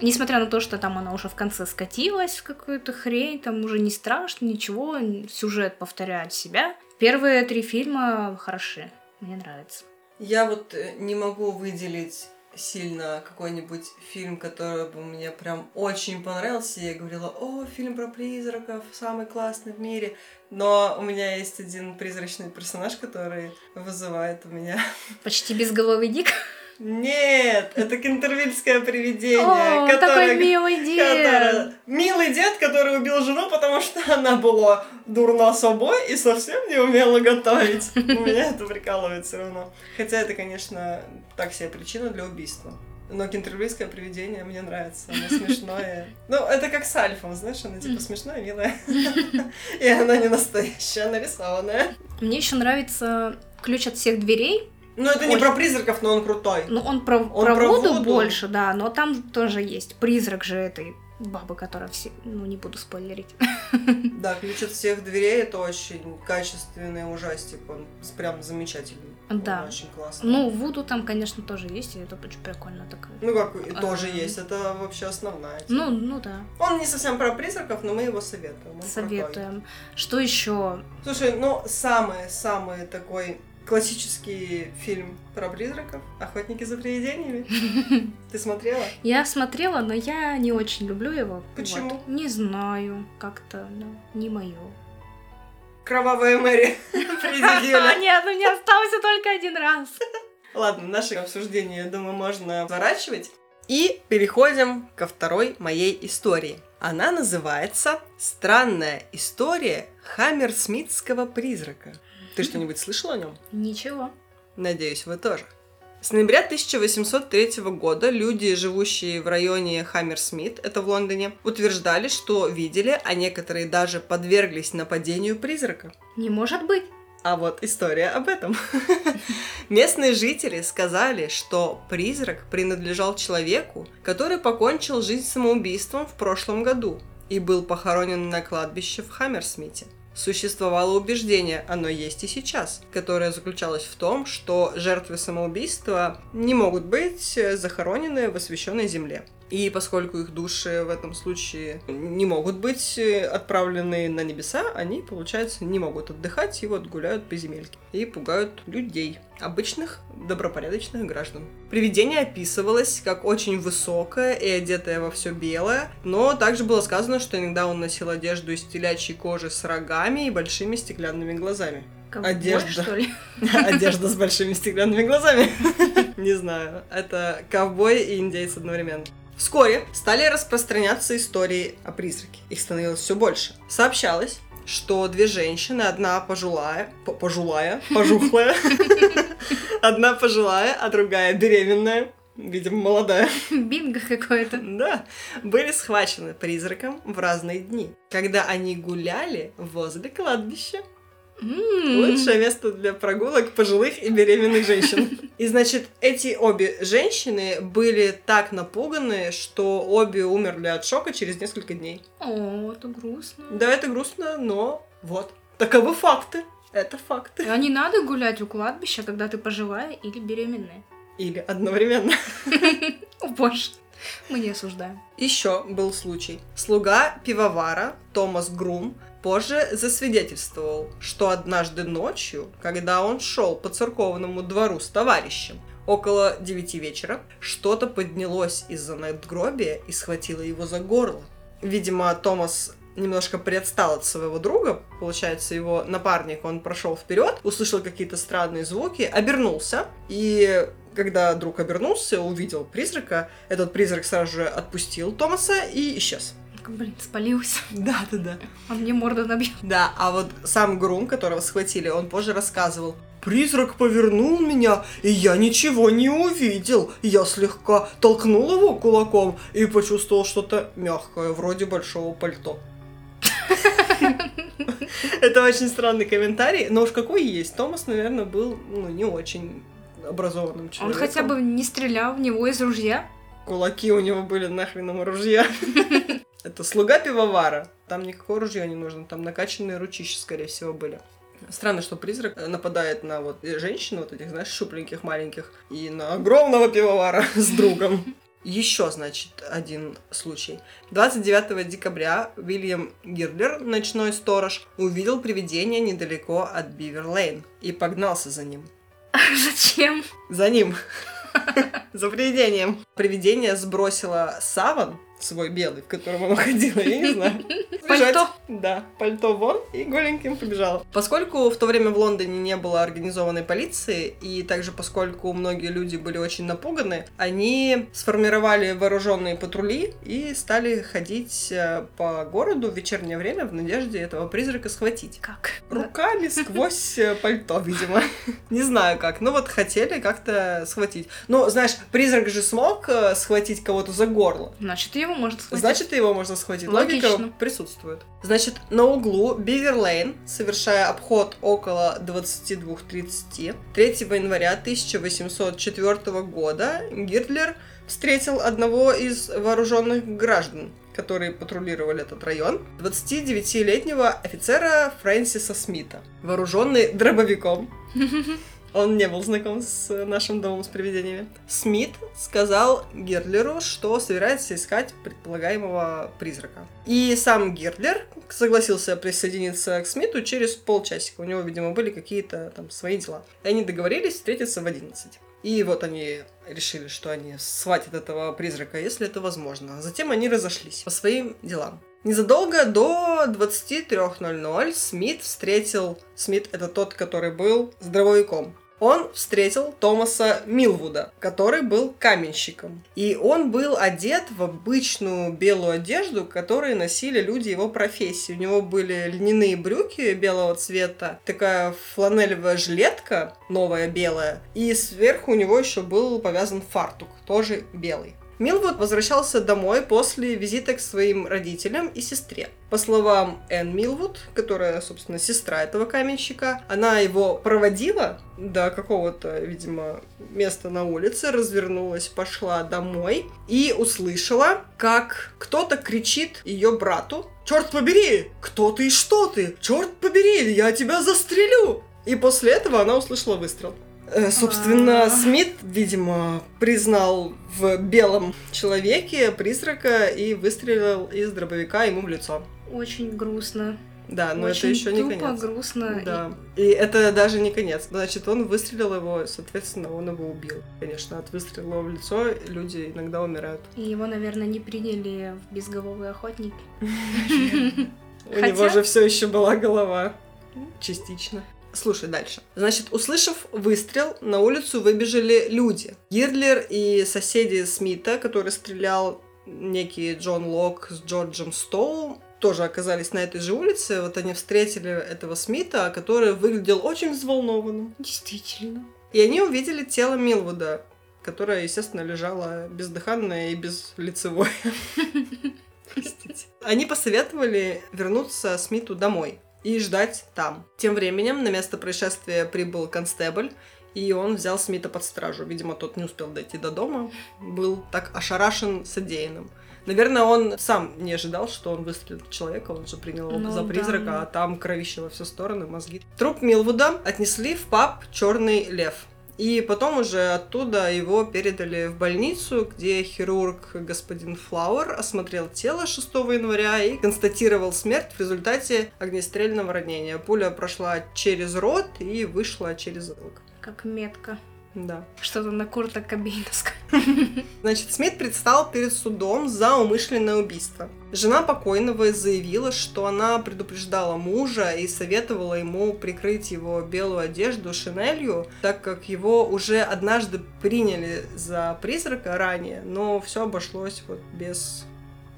Несмотря на то, что там она уже в конце скатилась в какую-то хрень, там уже не страшно, ничего, сюжет повторяет себя. Первые три фильма хороши, мне нравится. Я вот э, не могу выделить сильно какой-нибудь фильм, который бы мне прям очень понравился. Я говорила, о, фильм про призраков, самый классный в мире. Но у меня есть один призрачный персонаж, который вызывает у меня... Почти безголовый Дик. [LAUGHS] Нет, это кентервильское привидение, О, которое... такой милый дед. Милый дед, который убил жену, потому что [LAUGHS] она была дурна собой и совсем не умела готовить. [LAUGHS] У Меня это прикалывает все равно. Хотя это, конечно, так себе причина для убийства. Но кентервильское привидение мне нравится, оно смешное. [LAUGHS] Ну, это как с Альфом, знаешь, она типа смешная, милая. И она не настоящая, нарисованная. Мне еще нравится ключ от всех дверей. Ну, это не Ой. про призраков, но он крутой. Ну, он про, Он про про воду, воду. больше, да, но там тоже есть призрак же этой бабы, которая все... Ну, не буду спойлерить. [LAUGHS] Да, ключ от всех дверей это очень качественный ужастик. Он прям замечательный. Он Да. очень классный. Ну, Вуду там, конечно, тоже есть, и это очень прикольно такое. Ну как, и тоже А. есть, это вообще основная. тема. Ну, ну да, Он не совсем про призраков, но мы его советуем. он крутой. советуем. Что еще? Слушай, ну самый-самый такой классический фильм про призраков «Охотники за привидениями». [LAUGHS] Ты смотрела? Я смотрела, но я не очень люблю его. Почему? Вот. Не знаю, как-то, ну, не мое. Кровавая Мэри. [LAUGHS] [LAUGHS] Нет, у меня остался только один раз. Ладно, наше обсуждение, я думаю, можно сворачивать. И переходим ко второй моей истории. Она называется «Странная история Хаммерсмитского призрака». Ты что-нибудь слышала о нем? Ничего. Надеюсь, вы тоже. С ноября 1803 года люди, живущие в районе Хаммерсмит, это в Лондоне, утверждали, что видели, а некоторые даже подверглись нападению призрака. Не может быть. А вот история об этом. [LAUGHS] Местные жители сказали, что призрак принадлежал человеку, который покончил жизнь самоубийством в прошлом году и был похоронен на кладбище в Хаммерсмите. Существовало убеждение, оно есть и сейчас, которое заключалось в том, что жертвы самоубийства не могут быть захоронены в освященной земле. И поскольку их души в этом случае не могут быть э, отправлены на небеса, они, получается, не могут отдыхать и вот гуляют по земельке. И пугают людей, обычных добропорядочных граждан. Привидение описывалось как очень высокое и одетое во все белое, но также было сказано, что иногда он носил одежду из телячьей кожи с рогами и большими стеклянными глазами. Ковбой, Одежда. что ли? [LAUGHS] Одежда с большими стеклянными глазами. [LAUGHS] Не знаю. Это ковбой и индейец одновременно. Вскоре стали распространяться истории о призраке. Их становилось все больше. Сообщалось, что две женщины, одна пожилая, по- пожилая, [LAUGHS] пожухлая, [LAUGHS] одна пожилая, а другая беременная, видимо, молодая, [LAUGHS] Бинго какое-то. да, были схвачены призраком в разные дни, когда они гуляли возле кладбища. М. Лучшее место для прогулок пожилых и беременных женщин. И, значит, эти обе женщины были так напуганы, что обе умерли от шока через несколько дней. О, это грустно. Да, это грустно, но вот. Таковы факты. Это факты. А не надо гулять у кладбища, когда ты пожилая или беременная. Или одновременно. Боже, мы не осуждаем. Еще был случай. Слуга пивовара Томас Грум позже засвидетельствовал, что однажды ночью, когда он шел по церковному двору с товарищем, около девяти вечера, что-то поднялось из-за надгробия и схватило его за горло. Видимо, Томас немножко приотстал от своего друга, получается, его напарник, он прошел вперед, услышал какие-то странные звуки, обернулся, и когда друг обернулся, увидел призрака, этот призрак сразу же отпустил Томаса и исчез. Блин, спалился. [LAUGHS] Да, да, да. А мне морда набьет. Да, а вот сам Грум, которого схватили, он позже рассказывал. Призрак повернул меня, и я ничего не увидел. Я слегка толкнул его кулаком и почувствовал что-то мягкое, вроде большого пальто. [LAUGHS] Это очень странный комментарий, но уж какой есть. Томас, наверное, был ну, не очень образованным Он человеком. хотя бы не стрелял в него из ружья. Кулаки у него были нахреном ружья. [LAUGHS] Это слуга пивовара. Там никакого ружья не нужно, там накачанные ручища, скорее всего, были. Странно, что призрак нападает на вот женщин, вот этих, знаешь, шупленьких, маленьких, и на огромного пивовара [LAUGHS] с другом. Еще, значит, один случай. 29 декабря Уильям Гирдлер, ночной сторож, увидел привидение недалеко от Бивер-Лейн и погнался за ним. Зачем? За ним. [LAUGHS] За привидением. Привидение сбросило саван свой белый, в котором оно [LAUGHS] ходило, я не знаю. Пальто. Да, пальто вон и голеньким побежала. Поскольку в то время в Лондоне не было организованной полиции, и также поскольку многие люди были очень напуганы, они сформировали вооруженные патрули и стали ходить э, по городу в вечернее время в надежде этого призрака схватить. Как? Руками сквозь э, [LAUGHS] пальто, видимо. [LAUGHS] Не знаю как. Ну вот хотели как-то схватить. Ну, знаешь, призрак же смог э, схватить кого-то за горло. Значит, его можно схватить. Значит, его можно схватить. Логично. Логика присутствует. Значит, на углу Бивер-Лейн, совершая обход около 22.30, 3 января 1804 года Гирдлер встретил одного из вооруженных граждан, которые патрулировали этот район, 29-летнего офицера Фрэнсиса Смита, вооруженный дробовиком. [LAUGHS] Он не был знаком с нашим домом с привидениями. Смит сказал Гердлеру, что собирается искать предполагаемого призрака. И сам Гердлер согласился присоединиться к Смиту через полчасика. У него, видимо, были какие-то там свои дела. И они договорились встретиться в 11. И вот они решили, что они схватят этого призрака, если это возможно. Затем они разошлись по своим делам. Незадолго до 23.00 Смит встретил... Смит — это тот, который был с дробовиком. Он встретил Томаса Милвуда, который был каменщиком. И он был одет в обычную белую одежду, которую носили люди его профессии. У него были льняные брюки белого цвета, такая фланелевая жилетка, новая белая, и сверху у него еще был повязан фартук, тоже белый. Милвуд возвращался домой после визита к своим родителям и сестре. По словам Энн Милвуд, которая, собственно, сестра этого каменщика, она его проводила до какого-то, видимо, места на улице, развернулась, пошла домой и услышала, как кто-то кричит ее брату «Черт побери! Кто ты и что ты? Черт побери! Я тебя застрелю!» И после этого она услышала выстрел. Э, собственно, А. Смит, видимо, признал в белом человеке призрака и выстрелил из дробовика ему в лицо. Очень грустно. Да, но Очень это еще не конец. грустно. Да. И это даже не конец. Значит, он выстрелил его, соответственно, он его убил. Конечно, от выстрела в лицо люди иногда умирают. И, и его, наверное, не приняли в безголовые охотники. [LAUGHS] У него же все еще была голова. Частично. Слушай дальше. Значит, услышав выстрел, на улицу выбежали люди. Гирлер и соседи Смита, который стрелял некий Джон Лок с Джорджем Стоу, тоже оказались на этой же улице. Вот они встретили этого Смита, который выглядел очень взволнованным. Действительно. И они увидели тело Милвуда, которое, естественно, лежало бездыханное и безлицевое. [LAUGHS] Простите. Они посоветовали вернуться Смиту домой и ждать там. Тем временем на место происшествия прибыл констебль, и он взял Смита под стражу. Видимо, тот не успел дойти до дома, был так ошарашен содеянным. Наверное, он сам не ожидал, что он выстрелит в человека, он же принял его Ну за да. призрака, а там кровище во все стороны, мозги. Труп Милвуда отнесли в паб Черный лев. И потом уже оттуда его передали в больницу, где хирург господин Флауэр осмотрел тело 6 января и констатировал смерть в результате огнестрельного ранения. Пуля прошла через рот и вышла через затылок. Как метка. Да. Что-то на Курта Кобейновском. Значит, Смит предстал перед судом за умышленное убийство. Жена покойного заявила, что она предупреждала мужа и советовала ему прикрыть его белую одежду шинелью, так как его уже однажды приняли за призрака ранее, но все обошлось вот без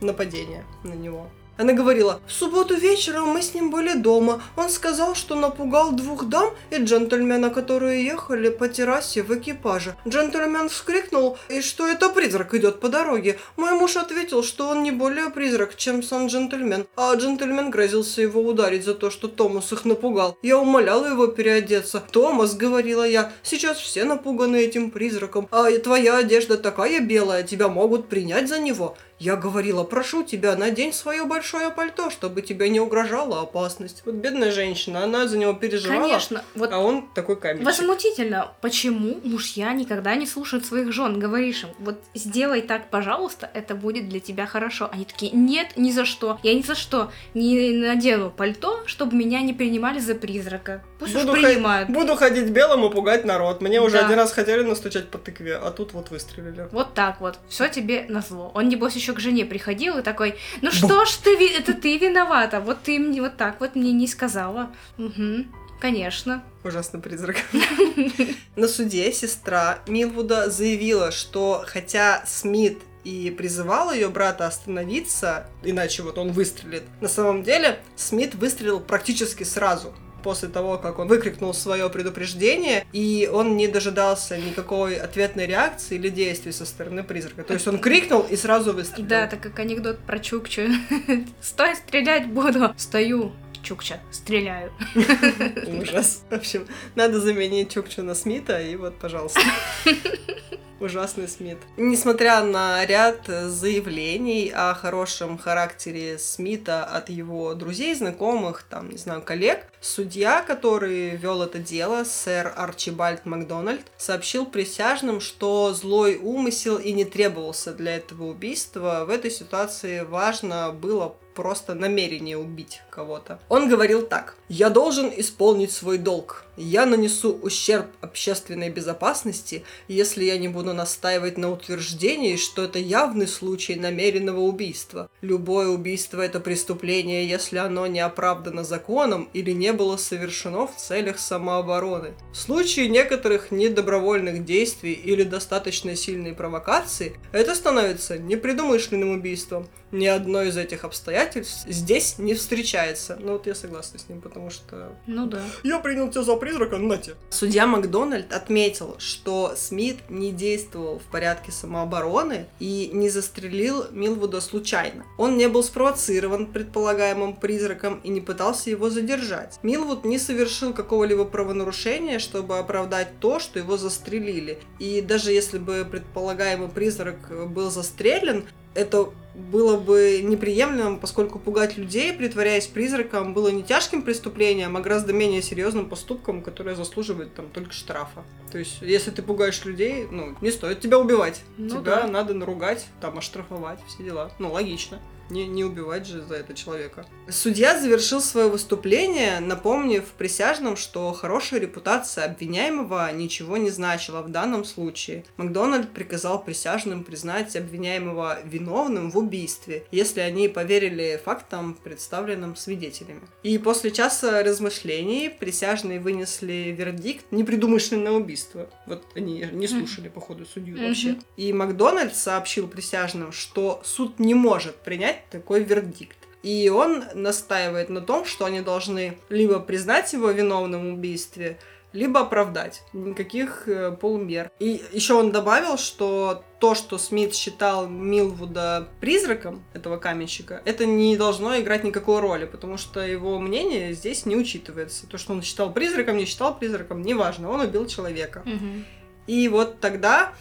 нападения на него. Она говорила, в субботу вечером мы с ним были дома. Он сказал, что напугал двух дам и джентльмена, которые ехали по террасе в экипаже. Джентльмен вскрикнул, и что это призрак идет по дороге. Мой муж ответил, что он не более призрак, чем сам джентльмен. А джентльмен грозился его ударить за то, что Томас их напугал. Я умоляла его переодеться. Томас, говорила я, сейчас все напуганы этим призраком. А твоя одежда такая белая, тебя могут принять за него. Я говорила, прошу тебя, надень свое большое пальто, чтобы тебе не угрожала опасность. Вот бедная женщина, она за него переживала, Конечно. Вот а он такой каменщик. Возмутительно, почему мужья никогда не слушают своих жен? Говоришь им, вот сделай так, пожалуйста, это будет для тебя хорошо. Они такие, нет, ни за что. Я ни за что не надену пальто, чтобы меня не принимали за призрака. Пусть Буду уж принимают. Буду ходить белым и пугать народ. Мне уже Да. один раз хотели настучать по тыкве, а тут вот выстрелили. Вот так вот, все тебе назло. Он, небось, еще к жене приходил и такой, ну что ж ты, это ты виновата, вот ты мне вот так вот мне не сказала. Угу, конечно. Ужасный призрак. [LAUGHS] На суде сестра Милвуда заявила, что хотя Смит и призывал ее брата остановиться, иначе вот он выстрелит, на самом деле Смит выстрелил практически сразу после того, как он выкрикнул свое предупреждение, и он не дожидался никакой ответной реакции или действий со стороны призрака. То есть он крикнул и сразу выстрелил. Да, так как анекдот про Чукчу. [LAUGHS] Стой, стрелять буду. Стою, Чукча, стреляю. [LAUGHS] Ужас. В общем, надо заменить Чукчу на Смита, и вот, пожалуйста. [LAUGHS] Ужасный Смит. Несмотря на ряд заявлений о хорошем характере Смита от его друзей, знакомых, там, не знаю, коллег, судья, который вел это дело, сэр Арчибальд Макдональд, сообщил присяжным, что злой умысел и не требовался для этого убийства. В этой ситуации важно было просто намерение убить кого-то. Он говорил так. «Я должен исполнить свой долг. Я нанесу ущерб общественной безопасности, если я не буду настаивать на утверждении, что это явный случай намеренного убийства. Любое убийство – это преступление, если оно не оправдано законом или не было совершено в целях самообороны. В случае некоторых недобровольных действий или достаточно сильной провокации, это становится непредумышленным убийством. Ни одно из этих обстоятельств здесь не встречается. Ну вот я согласна с ним, потому что... Ну да. Я принял тебя за призрака, на тебе. Судья Макдональд отметил, что Смит не действовал в порядке самообороны и не застрелил Милвуда случайно. Он не был спровоцирован предполагаемым призраком и не пытался его задержать. Милвуд не совершил какого-либо правонарушения, чтобы оправдать то, что его застрелили. И даже если бы предполагаемый призрак был застрелен, это было бы неприемлемым, поскольку пугать людей, притворяясь призраком, было не тяжким преступлением, а гораздо менее серьезным поступком, которое заслуживает там только штрафа. То есть, если ты пугаешь людей, ну, не стоит тебя убивать. Ну тебя да. надо наругать, там, оштрафовать, все дела. Ну, логично. Не, не убивать же за это человека. Судья завершил свое выступление, напомнив присяжным, что хорошая репутация обвиняемого ничего не значила в данном случае. Макдональд приказал присяжным признать обвиняемого виновным в убийстве, если они поверили фактам, представленным свидетелями. И после часа размышлений присяжные вынесли вердикт непредумышленное убийство. Вот они не слушали, походу, судью вообще. И Макдональд сообщил присяжным, что суд не может принять такой вердикт. И он настаивает на том, что они должны либо признать его виновным в убийстве, либо оправдать. Никаких э, полумер. И еще он добавил, что то, что Смит считал Милвуда призраком этого каменщика, это не должно играть никакой роли, потому что его мнение здесь не учитывается. То, что он считал призраком, не считал призраком, неважно, он убил человека. Мгм. И вот тогда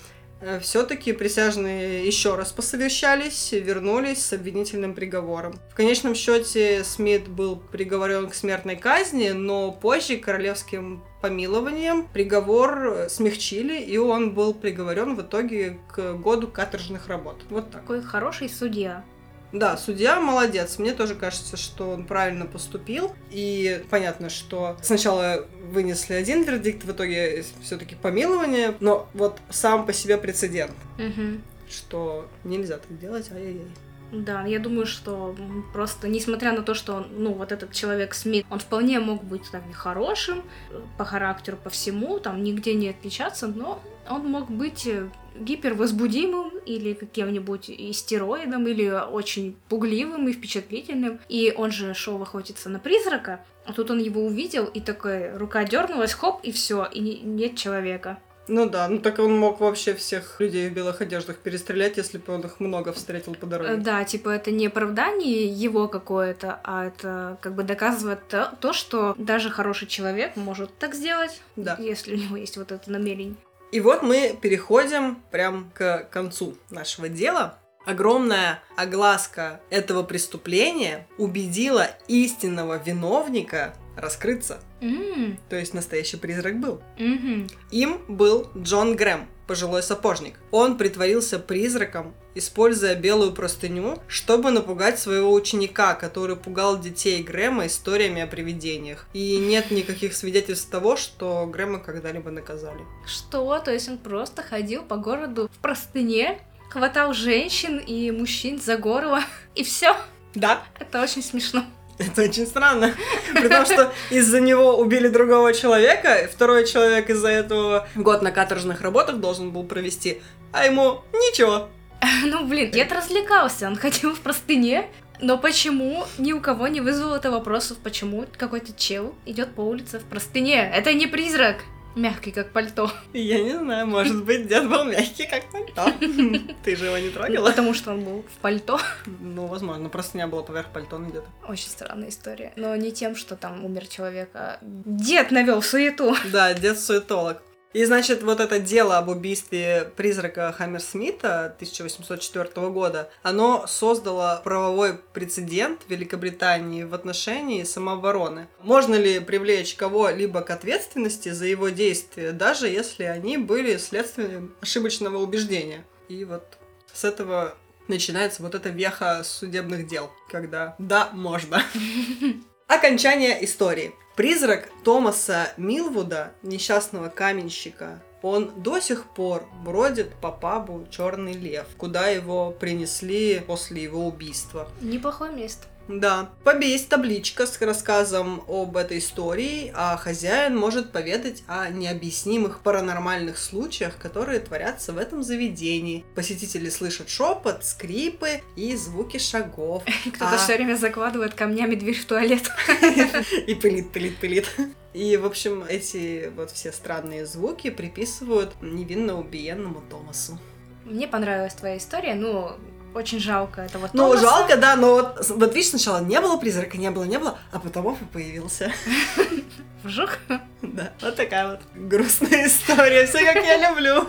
все-таки присяжные еще раз посовещались, вернулись с обвинительным приговором. В конечном счете Смит был приговорен к смертной казни, но позже королевским помилованием приговор э, смягчили, и он был приговорен в итоге к году каторжных работ. Вот так. Такой хороший судья. Да, судья молодец. Мне тоже кажется, что он правильно поступил. И понятно, что сначала вынесли один вердикт, в итоге все-таки помилование. Но вот сам по себе прецедент, Мгм. что нельзя так делать, ай-яй-яй. Да, я думаю, что просто, несмотря на то, что, ну, вот этот человек Смит, он вполне мог быть там хорошим э, по характеру, по всему, там нигде не отличаться, но он мог быть э, гипервозбудимым или каким-нибудь истероидом, или очень пугливым и впечатлительным. И он же шел охотиться на призрака, а тут он его увидел, и такая рука дернулась, хоп, и все, и не- нет человека. Ну да, ну так он мог вообще всех людей в белых одеждах перестрелять, если бы он их много встретил по дороге. Да, типа это не оправдание его какое-то, а это как бы доказывает то, то, что даже хороший человек может так сделать, Да. если у него есть вот это намерение. И вот мы переходим прям к концу нашего дела. Огромная огласка этого преступления убедила истинного виновника раскрыться. М, То есть настоящий призрак был. мгм. Им был Джон Грэм, пожилой сапожник. Он притворился призраком, используя белую простыню, чтобы напугать своего ученика, который пугал детей Грэма историями о привидениях. И нет никаких свидетельств того, что Грэма когда-либо наказали. Что? То есть он просто ходил по городу в простыне, хватал женщин и мужчин за горло, [LAUGHS] и все. Да, Это очень смешно. Это очень странно. При том, что из-за него убили другого человека, второй человек из-за этого год на каторжных работах должен был провести, а ему ничего. [LAUGHS] Ну, блин, дед развлекался, он ходил в простыне, но почему ни у кого не вызвало это вопросов, почему какой-то чел идет по улице в простыне? Это не призрак, мягкий как пальто. [LAUGHS] Я не знаю, может быть, дед был мягкий, как пальто. [LAUGHS] Ты же его не трогала? Потому что он был в пальто. Ну, возможно, просто не было поверх пальто где-то. Очень странная история. Но не тем, что там умер человек, а дед навел суету. Да, дед суетолог. И, значит, вот это дело об убийстве призрака Хаммерсмита 1804 года, оно создало правовой прецедент в Великобритании в отношении самообороны. Можно ли привлечь кого-либо к ответственности за его действия, даже если они были следствием ошибочного убеждения? И вот с этого начинается вот эта веха судебных дел, когда да, можно. [LAUGHS] Окончание истории. Призрак Томаса Милвуда, несчастного каменщика, он до сих пор бродит по пабу Черный Лев, куда его принесли после его убийства. Неплохое место. Да. В пабе есть табличка с рассказом об этой истории, а хозяин может поведать о необъяснимых паранормальных случаях, которые творятся в этом заведении. Посетители слышат шепот, скрипы и звуки шагов. [LAUGHS] Кто-то А- все время закладывает камнями дверь в туалет. [LAUGHS] И пылит, пылит, пылит. И, в общем, эти вот все странные звуки приписывают невинно убиенному Томасу. Мне понравилась твоя история, ну, очень жалко этого Ну, Томаса. жалко, да, но вот, вот видишь, сначала не было призрака, не было, не было, а потом он появился. [LAUGHS] Вжух. Да, вот такая вот грустная история, все как я люблю.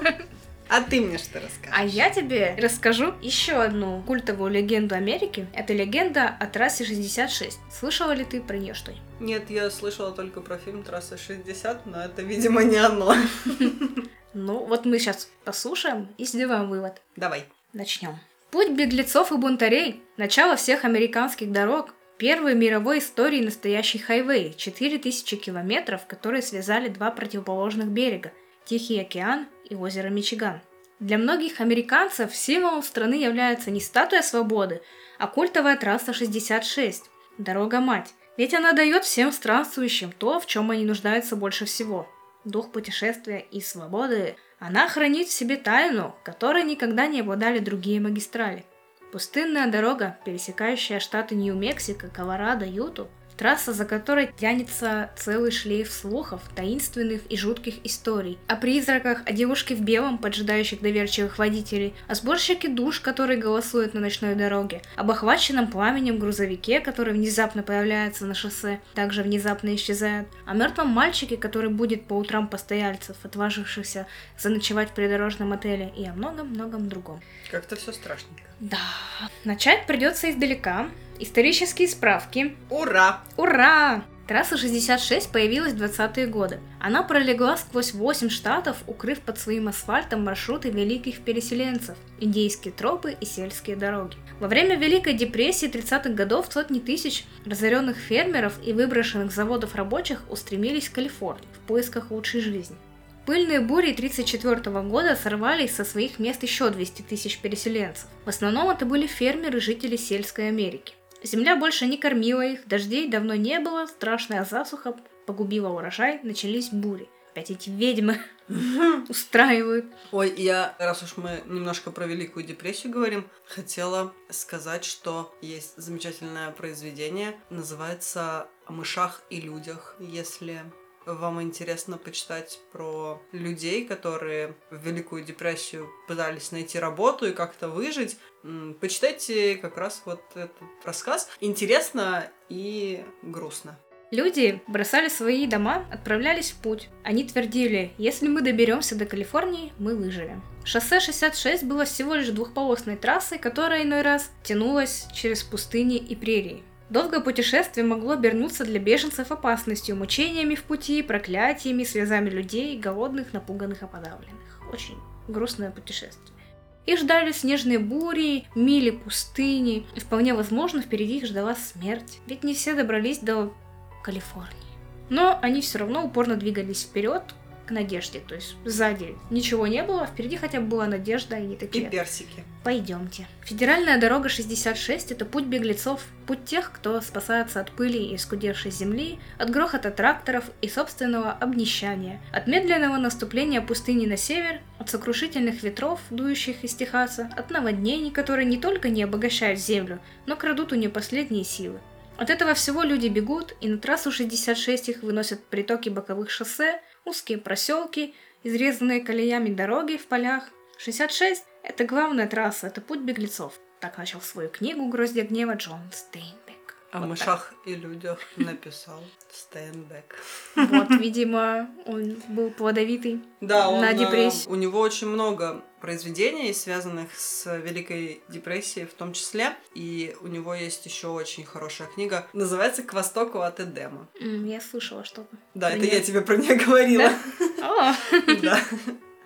А ты мне что расскажешь? А я тебе расскажу еще одну культовую легенду Америки. Это легенда о трассе 66. Слышала ли ты про нее что-нибудь? Нет, я слышала только про фильм «Трасса 60», но это, видимо, не оно. [LAUGHS] Ну, вот мы сейчас послушаем и сделаем вывод. Давай. Начнем. Путь беглецов и бунтарей – начало всех американских дорог, первый в мировой истории настоящий хайвей – 4000 километров, которые связали два противоположных берега – Тихий океан и озеро Мичиган. Для многих американцев символом страны является не статуя свободы, а культовая трасса 66 – дорога-мать. Ведь она дает всем странствующим то, в чем они нуждаются больше всего – дух путешествия и свободы. Она хранит в себе тайну, которой никогда не обладали другие магистрали. Пустынная дорога, пересекающая штаты Нью-Мексико, Колорадо, Юту, трасса, за которой тянется целый шлейф слухов, таинственных и жутких историй. О призраках, о девушке в белом, поджидающих доверчивых водителей, о сборщике душ, который голосует на ночной дороге, об охваченном пламенем грузовике, который внезапно появляется на шоссе, также внезапно исчезает, о мертвом мальчике, который будет по утрам постояльцев, отважившихся заночевать в придорожном отеле, и о многом-многом другом. Как-то все страшненько. Да, начать придется издалека. Исторические справки. Ура! Ура! Трасса 66 появилась в 20-е годы. Она пролегла сквозь 8 штатов, укрыв под своим асфальтом маршруты великих переселенцев, индейские тропы и сельские дороги. Во время Великой депрессии 30-х годов сотни тысяч разоренных фермеров и выброшенных заводов рабочих устремились в Калифорнию в поисках лучшей жизни. Пыльные бури 1934 года сорвали со своих мест еще 200 тысяч переселенцев. В основном это были фермеры, жители сельской Америки. Земля больше не кормила их, дождей давно не было, страшная засуха погубила урожай, начались бури. Опять эти ведьмы устраивают. Ой, я, раз уж мы немножко про Великую депрессию говорим, хотела сказать, что есть замечательное произведение, называется «О мышах и людях». Если вам интересно почитать про людей, которые в Великую депрессию пытались найти работу и как-то выжить, почитайте как раз вот этот рассказ. Интересно и грустно. Люди бросали свои дома, отправлялись в путь. Они твердили, если мы доберемся до Калифорнии, мы выживем. Шоссе 66 было всего лишь двухполосной трассой, которая иной раз тянулась через пустыни и прерии. Долгое путешествие могло обернуться для беженцев опасностью, мучениями в пути, проклятиями, слезами людей, голодных, напуганных и подавленных. Очень грустное путешествие. Их ждали снежные бури, мили пустыни, и вполне возможно впереди их ждала смерть. Ведь не все добрались до Калифорнии. Но они все равно упорно двигались вперед к надежде, то есть сзади ничего не было, впереди хотя бы была надежда, и не И такие персики. Пойдемте. Федеральная дорога 66 – это путь беглецов, путь тех, кто спасается от пыли и скудевшей земли, от грохота тракторов и собственного обнищания, от медленного наступления пустыни на север, от сокрушительных ветров, дующих из Техаса, от наводнений, которые не только не обогащают землю, но крадут у нее последние силы. От этого всего люди бегут, и на трассу 66 их выносят притоки боковых шоссе, узкие проселки, изрезанные колеями дороги в полях. 66 – это главная трасса, это путь беглецов. Так начал свою книгу «Гроздья гнева» Джон Стейнбек. О Вот мышах и людях написал Стейнбек. так. Вот, видимо, он был плодовитый. Да, он, На э, депрессию. у него очень много произведений, связанных с Великой депрессией в том числе. И у него есть еще очень хорошая книга. Называется «К востоку от Эдема». М, Я слышала что-то. Да, Про это неё. я тебе про нее говорила. [LAUGHS] Да.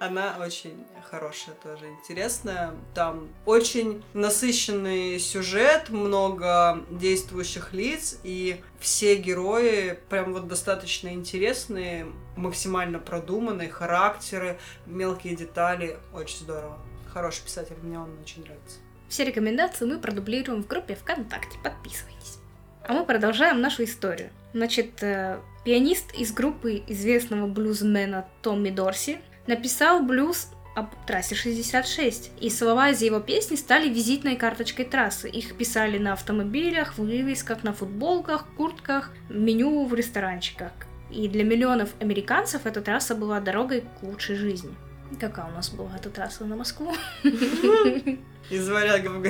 Она очень хорошая, тоже интересная. Там очень насыщенный сюжет, много действующих лиц, и все герои прям вот достаточно интересные, максимально продуманные, характеры, мелкие детали. Очень здорово. Хороший писатель, мне он очень нравится. Все рекомендации мы продублируем в группе ВКонтакте. Подписывайтесь. А мы продолжаем нашу историю. Значит, э, пианист из группы известного блюзмена Томми Дорси написал блюз об трассе 66, и слова из его песни стали визитной карточкой трассы. Их писали на автомобилях, вывесках, на футболках, куртках, меню в ресторанчиках. И для миллионов американцев эта трасса была дорогой к лучшей жизни. Какая у нас была эта трасса на Москву? Из варяга в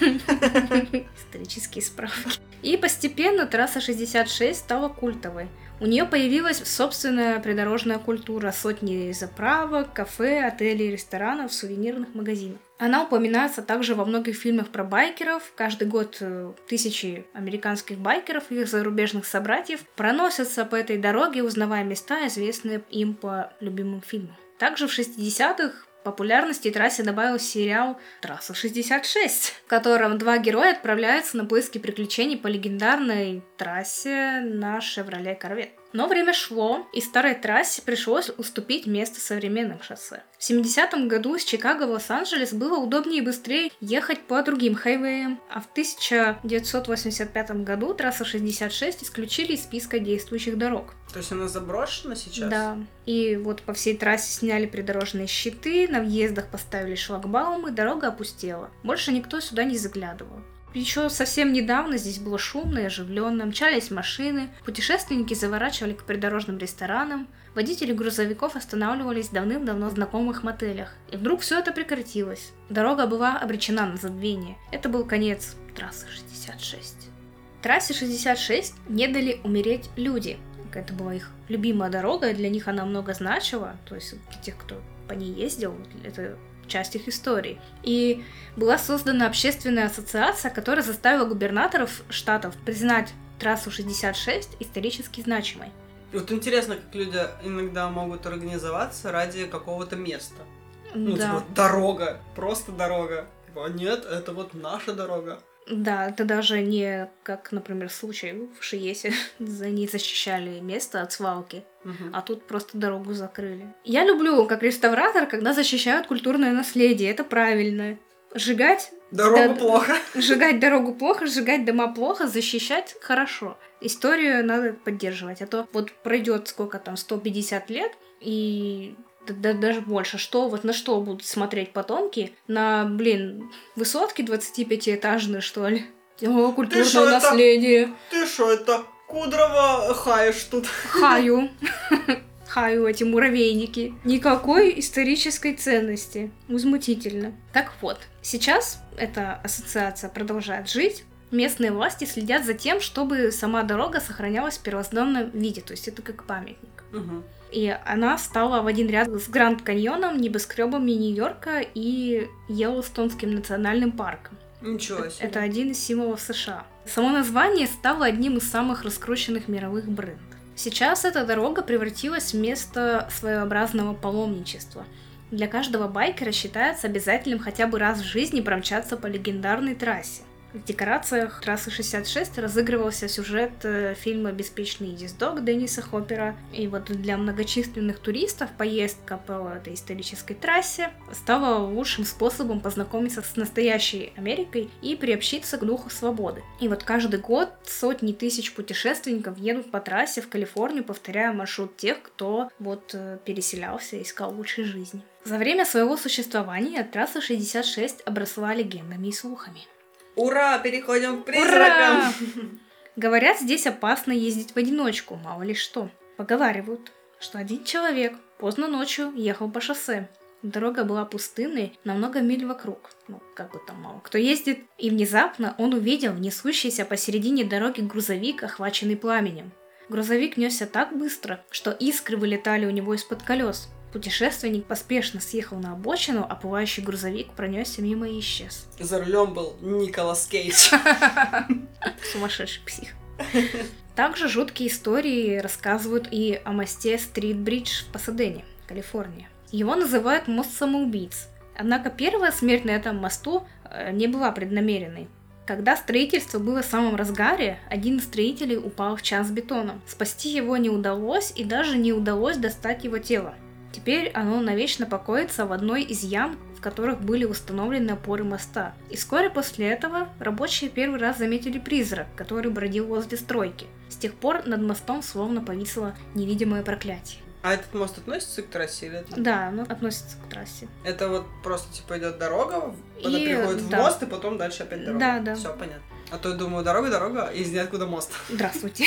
[LAUGHS] Исторические справки. И постепенно трасса 66 стала культовой. У нее появилась собственная придорожная культура, сотни заправок, кафе, отелей, ресторанов, сувенирных магазинов. Она упоминается также во многих фильмах про байкеров. Каждый год э, тысячи американских байкеров и их зарубежных собратьев проносятся по этой дороге, узнавая места, известные им по любимым фильмам. Также в 60-х популярности трассе добавился сериал «Трасса 66», в котором два героя отправляются на поиски приключений по легендарной трассе на «Шевроле Корвет». Но время шло, и старой трассе пришлось уступить место современным шоссе. В 70-м году из Чикаго в Лос-Анджелес было удобнее и быстрее ехать по другим хайвеям, а в 1985 году трасса 66 исключили из списка действующих дорог. То есть она заброшена сейчас? Да. И вот по всей трассе сняли придорожные щиты, на въездах поставили шлагбаумы, дорога опустела. Больше никто сюда не заглядывал. Еще совсем недавно здесь было шумно и оживленно, мчались машины, путешественники заворачивали к придорожным ресторанам, водители грузовиков останавливались в давным-давно знакомых мотелях. И вдруг все это прекратилось. Дорога была обречена на забвение. Это был конец трассы 66. Трассе 66 не дали умереть люди. Это была их любимая дорога, для них она много значила. То есть для тех, кто по ней ездил, это часть их истории. И была создана общественная ассоциация, которая заставила губернаторов штатов признать трассу 66 исторически значимой. Вот интересно, как люди иногда могут организоваться ради какого-то места. Ну, да. типа, дорога, просто дорога. Типа, нет, это вот наша дорога. Да, это даже не как, например, случай в Шиесе. [LAUGHS] Они защищали место от свалки, Мгм. а тут просто дорогу закрыли. Я люблю, как реставратор, когда защищают культурное наследие. Это правильно. Сжигать Дорогу Да, плохо. [LAUGHS] Сжигать дорогу плохо, сжигать дома плохо, защищать хорошо. Историю надо поддерживать, а то вот пройдет сколько там, 150 лет, и даже больше, что вот на что будут смотреть потомки? На, блин, высотки 25-этажные, что ли? О, культурное шо это? наследие. Ты что, это Кудрова хаешь тут? Хаю. [LAUGHS] Хаю эти муравейники. Никакой исторической ценности. Возмутительно. Так вот, сейчас эта ассоциация продолжает жить. Местные власти следят за тем, чтобы сама дорога сохранялась в первозданном виде, то есть это как памятник. Мгм. И она стала в один ряд с Гранд Каньоном, небоскребами Нью-Йорка и Йеллоустонским национальным парком. Ничего себе. Это один из символов США. Само название стало одним из самых раскрученных мировых брендов. Сейчас эта дорога превратилась в место своеобразного паломничества. Для каждого байкера считается обязательным хотя бы раз в жизни промчаться по легендарной трассе. В декорациях трассы 66 разыгрывался сюжет э, фильма «Беспечный ездок» Денниса Хоппера. И вот для многочисленных туристов поездка по этой исторической трассе стала лучшим способом познакомиться с настоящей Америкой и приобщиться к духу свободы. И вот каждый год сотни тысяч путешественников едут по трассе в Калифорнию, повторяя маршрут тех, кто вот э, переселялся и искал лучшей жизни. За время своего существования трасса 66 обросла легендами и слухами. Ура, переходим к Ура! призракам. Говорят, здесь опасно ездить в одиночку, мало ли что. Поговаривают, что один человек поздно ночью ехал по шоссе. Дорога была пустынной на много миль вокруг. Ну, как бы там мало кто ездит. И внезапно он увидел несущийся посередине дороги грузовик, охваченный пламенем. Грузовик несся так быстро, что искры вылетали у него из-под колес. Путешественник поспешно съехал на обочину, а пылающий грузовик пронесся мимо и исчез. За рулем был Николас Кейдж. [LAUGHS] Сумасшедший псих. Также жуткие истории рассказывают и о мосте Стрит-Бридж в Пасадене, Калифорния. Его называют мост самоубийц. Однако первая смерть на этом мосту э, не была преднамеренной. Когда строительство было в самом разгаре, один из строителей упал в час бетоном. Спасти его не удалось и даже не удалось достать его тело. Теперь оно навечно покоится в одной из ям в которых были установлены опоры моста. И вскоре после этого рабочие первый раз заметили призрак, который бродил возле стройки. С тех пор над мостом словно повисло невидимое проклятие. А этот мост относится к трассе или это? Да, оно относится к трассе. Это вот просто типа идет дорога, она И, приходит в да. мост, и потом дальше опять дорога. Да, да. Все понятно. А то я думаю, дорога, дорога, и из ниоткуда мост. Здравствуйте.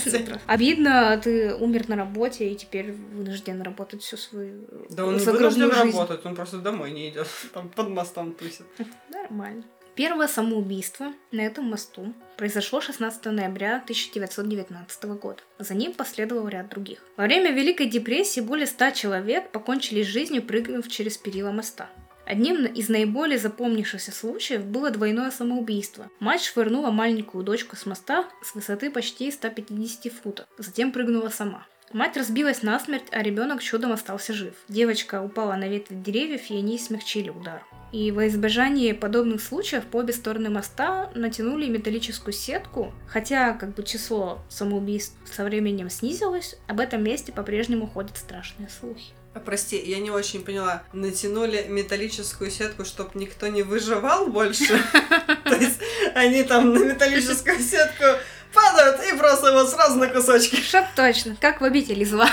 [LAUGHS] Обидно, ты умер на работе и теперь вынужден работать всю свою Да он не вынужден жизнь. работать, он просто домой не идет. [LAUGHS] Там под мостом тусит. Нормально. Первое самоубийство на этом мосту произошло 16 ноября 1919 года. За ним последовал ряд других. Во время Великой депрессии более 100 человек покончили с жизнью, прыгнув через перила моста. Одним из наиболее запомнившихся случаев было двойное самоубийство. Мать швырнула маленькую дочку с моста с высоты почти 150 футов, затем прыгнула сама. Мать разбилась насмерть, а ребенок чудом остался жив. Девочка упала на ветви деревьев, и они смягчили удар. И во избежание подобных случаев по обе стороны моста натянули металлическую сетку, хотя как бы число самоубийств со временем снизилось, об этом месте по-прежнему ходят страшные слухи. Прости, я не очень поняла. Натянули металлическую сетку, чтобы никто не выживал больше? [LAUGHS] То есть они там на металлическую сетку падают и просто вот сразу на кусочки. Чтоб точно, как в обители зла.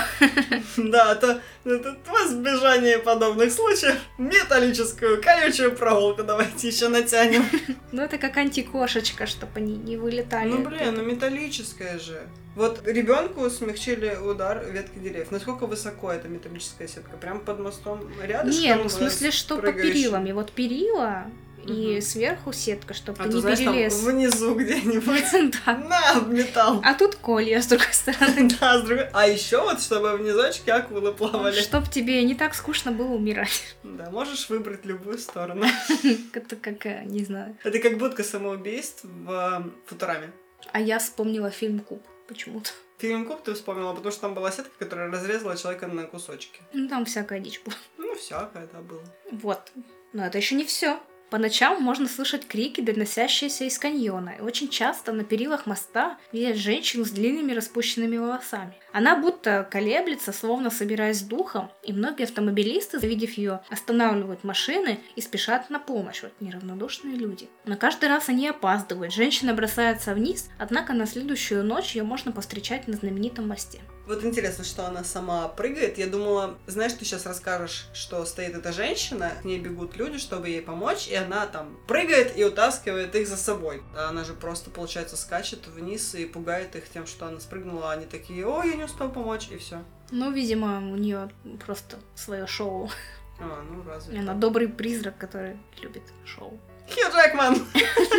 Да, то это в избежание подобных случаев металлическую колючую проволоку давайте еще натянем. [LAUGHS] Ну это как антикошечка, чтобы они не вылетали. Ну блин, ну металлическая же. Вот ребенку смягчили удар ветки деревьев. Насколько высоко эта металлическая сетка? Прям под мостом рядышком? Нет, ну в смысле, что по перилам. И вот перила, и Мгм. сверху сетка, чтобы А ты не знаешь, там перелез. внизу где-нибудь [LAUGHS] Да. на металл. А тут колья с другой стороны. [LAUGHS] Да, с другой- А еще вот, чтобы в низочке акулы плавали. Чтоб тебе не так скучно было умирать. Да, можешь выбрать любую сторону. [LAUGHS] Это как, не знаю. Это как будка самоубийств в Футураме. А я вспомнила фильм Куб почему-то. Фильм Куб ты вспомнила, потому что там была сетка, которая разрезала человека на кусочки. Ну, там всякая дичь была. Ну, всякое, да, было. Вот. Но это еще не все. По ночам можно слышать крики, доносящиеся из каньона, и очень часто на перилах моста видят женщину с длинными распущенными волосами. Она будто колеблется, словно собираясь с духом, и многие автомобилисты, завидев ее, останавливают машины и спешат на помощь, вот неравнодушные люди. Но каждый раз они опаздывают, женщина бросается вниз, однако на следующую ночь ее можно повстречать на знаменитом мосте. Вот интересно, что она сама прыгает. Я думала, знаешь, ты сейчас расскажешь, что стоит эта женщина, к ней бегут люди, чтобы ей помочь, и она там прыгает и утаскивает их за собой. А она же просто, получается, скачет вниз и пугает их тем, что она спрыгнула, а они такие, ой, я не успел помочь, и все. Ну, видимо, у нее просто свое шоу. А, ну разве. Она так. добрый призрак, который любит шоу. Хью Джекман!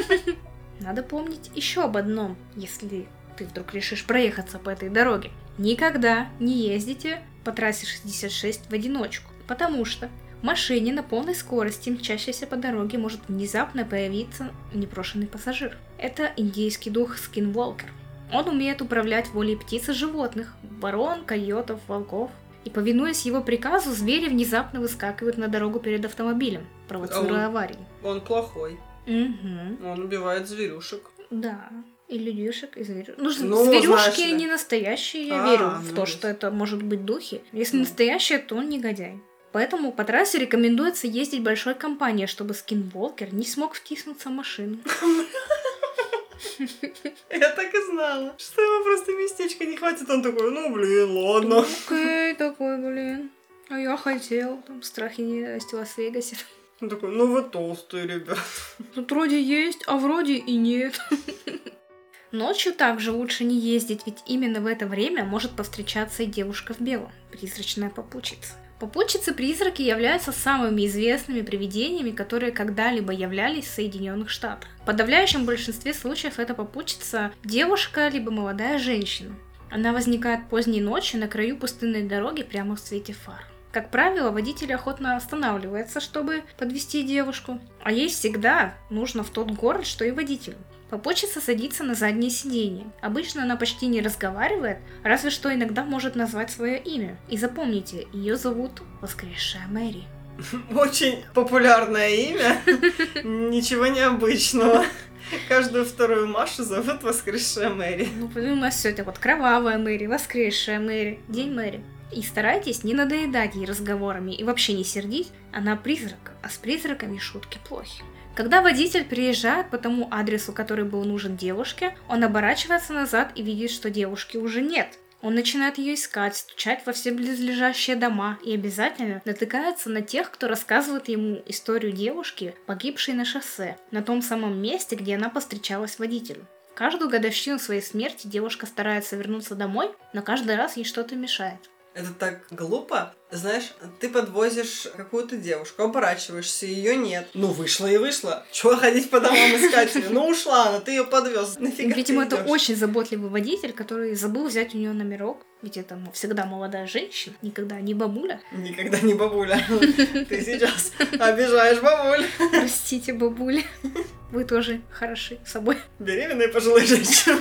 [LAUGHS] Надо помнить еще об одном, если ты вдруг решишь проехаться по этой дороге. Никогда не ездите по трассе 66 в одиночку, потому что в машине на полной скорости, мчащейся по дороге, может внезапно появиться непрошенный пассажир. Это индийский дух Скинволкер. Он умеет управлять волей птиц и животных, ворон, койотов, волков. И повинуясь его приказу, звери внезапно выскакивают на дорогу перед автомобилем, провоцируя А аварии. Он плохой. Угу. Он убивает зверюшек. Да. И людишек, и зверюшек. Ну, Ну, знаешь зверюшки ли. не настоящие, я А, верю в ну, то, есть. что это может быть духи. Если Ну. настоящие, то он негодяй. Поэтому по трассе рекомендуется ездить большой компанией, чтобы скинволкер не смог втиснуться в машину. Я так и знала, что ему просто местечка не хватит. Он такой, ну блин, ладно. Окей, такой, блин. А я хотел. Там страхи ненависти в Лас-Вегасе. Он такой, ну вы толстые, ребят. Тут вроде есть, а вроде и нет. Ночью также лучше не ездить, ведь именно в это время может повстречаться и девушка в белом, призрачная попутчица. Попутчицы-призраки являются самыми известными привидениями, которые когда-либо являлись в Соединенных Штатах. В подавляющем большинстве случаев это попутчица девушка либо молодая женщина. Она возникает поздней ночью на краю пустынной дороги прямо в свете фар. Как правило, водитель охотно останавливается, чтобы подвести девушку, а ей всегда нужно в тот город, что и водителю. Попутчица садится на заднее сиденье. Обычно она почти не разговаривает, разве что иногда может назвать свое имя. И запомните, ее зовут Воскресшая Мэри. [LAUGHS] Очень популярное имя. [LAUGHS] Ничего необычного. Каждую вторую Машу зовут Воскресшая Мэри. Ну, у нас все это вот кровавая Мэри, Воскресшая Мэри, День Мэри. И старайтесь не надоедать ей разговорами и вообще не сердить, она призрак, а с призраками шутки плохи. Когда водитель приезжает по тому адресу, который был нужен девушке, он оборачивается назад и видит, что девушки уже нет. Он начинает ее искать, стучать во все близлежащие дома и обязательно натыкается на тех, кто рассказывает ему историю девушки, погибшей на шоссе, на том самом месте, где она постречалась водителю. Каждую годовщину своей смерти девушка старается вернуться домой, но каждый раз ей что-то мешает. Это так глупо. Знаешь, ты подвозишь какую-то девушку, оборачиваешься, ее нет. Ну, вышла и вышла. Чего ходить по домам искать ее? Ну, ушла она, ты ее подвез. Нафига Видимо, это очень заботливый водитель, который забыл взять у нее номерок. Ведь это всегда молодая женщина, никогда не бабуля. Никогда не бабуля. Ты сейчас обижаешь бабуль. Простите, бабуля. Вы тоже хороши собой. Беременные пожилые женщины.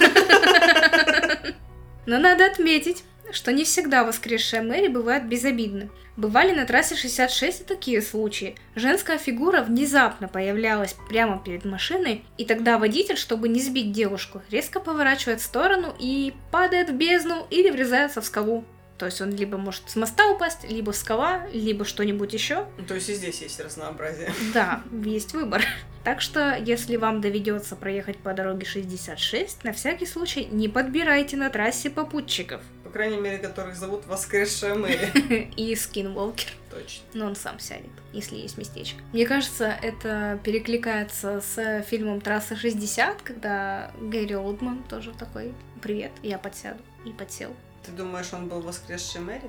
Но надо отметить, что не всегда воскресшая Мэри бывает безобидна. Бывали на трассе 66 и такие случаи. Женская фигура внезапно появлялась прямо перед машиной, и тогда водитель, чтобы не сбить девушку, резко поворачивает в сторону и падает в бездну или врезается в скалу. То есть он либо может с моста упасть, либо скала, либо что-нибудь еще. То есть и здесь есть разнообразие. [LAUGHS] Да, есть выбор. [LAUGHS] Так что, если вам доведется проехать по дороге 66, на всякий случай не подбирайте на трассе попутчиков. По крайней мере, которых зовут воскресшая Мэри. [LAUGHS] И скинволкер. Точно. Но он сам сядет, если есть местечко. Мне кажется, это перекликается с фильмом «Трасса 60», когда Гэри Олдман тоже такой «Привет, я подсяду». И подсел. Ты думаешь, он был воскресшей Мэри?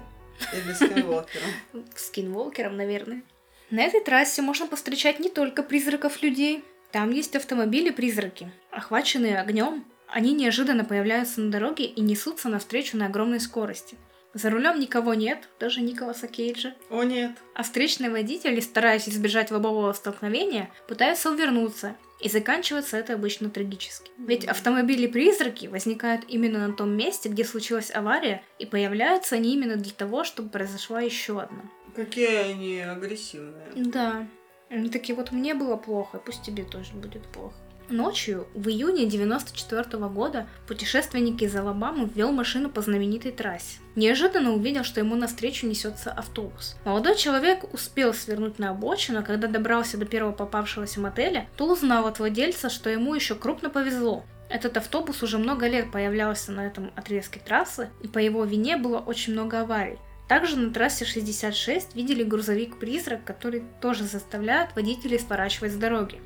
Или [LAUGHS] скинволкером? Скинволкером, наверное. На этой трассе можно повстречать не только призраков людей. Там есть автомобили-призраки. Охваченные огнем, они неожиданно появляются на дороге и несутся навстречу на огромной скорости. За рулем никого нет, даже Николаса Кейджа. О нет. А встречные водители, стараясь избежать лобового столкновения, пытаются увернуться, и заканчивается это обычно трагически. Ведь автомобили-призраки возникают именно на том месте, где случилась авария, и появляются они именно для того, чтобы произошла еще одна. Какие они агрессивные. Да. Они такие, вот мне было плохо, пусть тебе тоже будет плохо. Ночью, в июне 94 года, путешественник из Алабамы ввел машину по знаменитой трассе. Неожиданно увидел, что ему навстречу несется автобус. Молодой человек успел свернуть на обочину, а когда добрался до первого попавшегося мотеля, то узнал от владельца, что ему еще крупно повезло. Этот автобус уже много лет появлялся на этом отрезке трассы, и по его вине было очень много аварий. Также на трассе 66 видели грузовик-призрак, который тоже заставляет водителей сворачивать с дороги.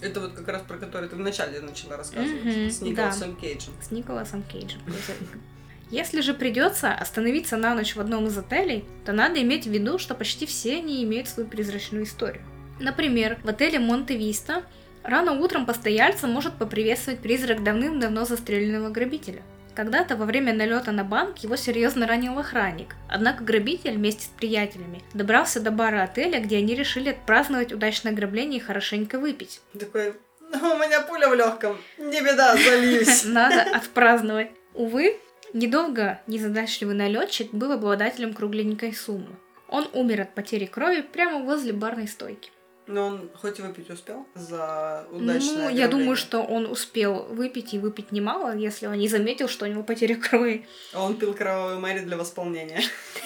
Это вот как раз про который ты вначале начала рассказывать. Мгм, С Николасом Кейджем. С Николасом Кейджем. Если же придется остановиться на ночь в одном из отелей, то надо иметь в виду, что почти все они имеют свою призрачную историю. Например, в отеле Монте-Виста рано утром постояльца может поприветствовать призрак давным-давно застреленного грабителя. Когда-то во время налета на банк его серьезно ранил охранник, однако грабитель вместе с приятелями добрался до бара отеля, где они решили отпраздновать удачное ограбление и хорошенько выпить. Такой, «Ну, у меня пуля в легком. Не беда, зальюсь. [LAUGHS] Надо отпраздновать. Увы, недолго незадачливый налетчик был обладателем кругленькой суммы. Он умер от потери крови прямо возле барной стойки. Но он хоть и выпить успел за удачное ну, я думаю, что он успел выпить и выпить немало, если он не заметил, что у него потеря крови. А Он пил кровавую Мэри для восполнения.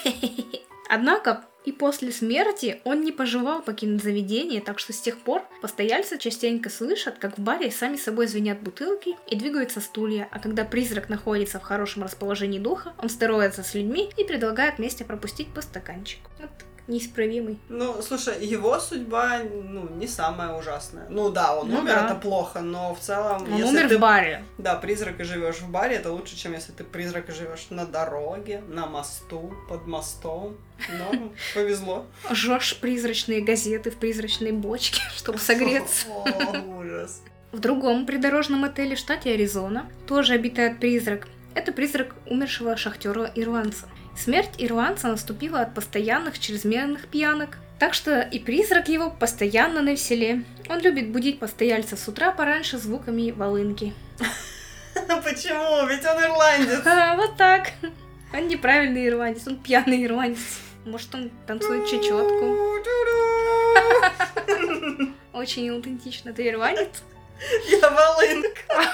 [LAUGHS] Однако и после смерти он не пожелал покинуть заведение, так что с тех пор постояльцы частенько слышат, как в баре сами собой звенят бутылки и двигаются стулья, а когда призрак находится в хорошем расположении духа, он здоровается с людьми и предлагает вместе пропустить по стаканчику. Вот неисправимый. Ну, слушай, его судьба, ну, не самая ужасная. Ну да, он Ну умер, да. это плохо, но в целом, Он если умер ты, в баре. да, призрак и живешь в баре, это лучше, чем если ты призрак и живешь на дороге, на мосту, под мостом. Норм, [LAUGHS] повезло. Жжешь призрачные газеты в призрачной бочке, [LAUGHS] чтобы согреться. О, ужас. В другом придорожном отеле в штате Аризона тоже обитает призрак. Это призрак умершего шахтера-ирландца. Смерть ирландца наступила от постоянных чрезмерных пьянок. Так что и призрак его постоянно на веселе. Он любит будить постояльца с утра пораньше звуками волынки. [LAUGHS] Почему? Ведь он ирландец. А, вот так. Он неправильный ирландец, он пьяный ирландец. Может, он танцует чечетку. [LAUGHS] Очень аутентично. Ты ирландец? Я волынка. [LAUGHS]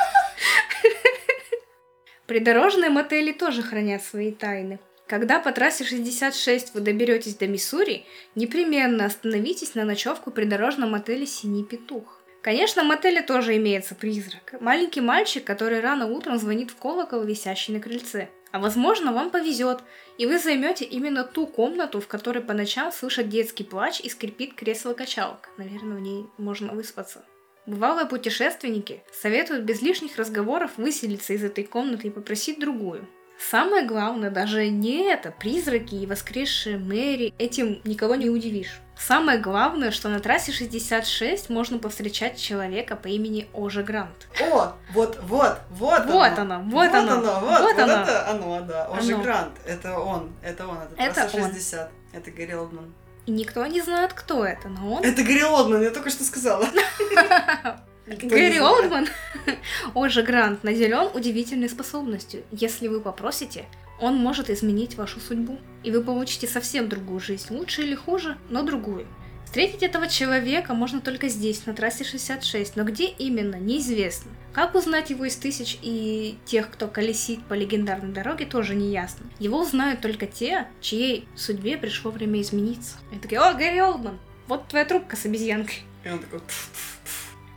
Придорожные мотели тоже хранят свои тайны. Когда по трассе 66 вы доберетесь до Миссури, непременно остановитесь на ночевку при дорожном отеле «Синий петух». Конечно, в мотеле тоже имеется призрак. Маленький мальчик, который рано утром звонит в колокол, висящий на крыльце. А возможно, вам повезет, и вы займете именно ту комнату, в которой по ночам слышат детский плач и скрипит кресло-качалка. Наверное, в ней можно выспаться. Бывалые путешественники советуют без лишних разговоров выселиться из этой комнаты и попросить другую. Самое главное даже не это, призраки и воскресшие Мэри, этим никого не удивишь. Самое главное, что на трассе 66 можно повстречать человека по имени Ожа Грант. О, вот, вот, вот, Вот оно, вот оно, вот, вот вот оно. это оно, да, Ожи Оно. Грант, это он, это он, это, Это трасса он. 60, это Гарри Олдман. И никто не знает, кто это, но он Это Гарри Олдман, я только что сказала. [LAUGHS] Гэри. Олдман, [LAUGHS] Ожа Грант, наделен удивительной способностью. Если вы попросите, он может изменить вашу судьбу. И вы получите совсем другую жизнь, лучше или хуже, но другую. Встретить этого человека можно только здесь, на трассе 66, но где именно, неизвестно. Как узнать его из тысяч и тех, кто колесит по легендарной дороге, тоже не ясно. Его узнают только те, чьей судьбе пришло время измениться. И такие, о, Гэри Олдман, вот твоя трубка с обезьянкой. И он такой,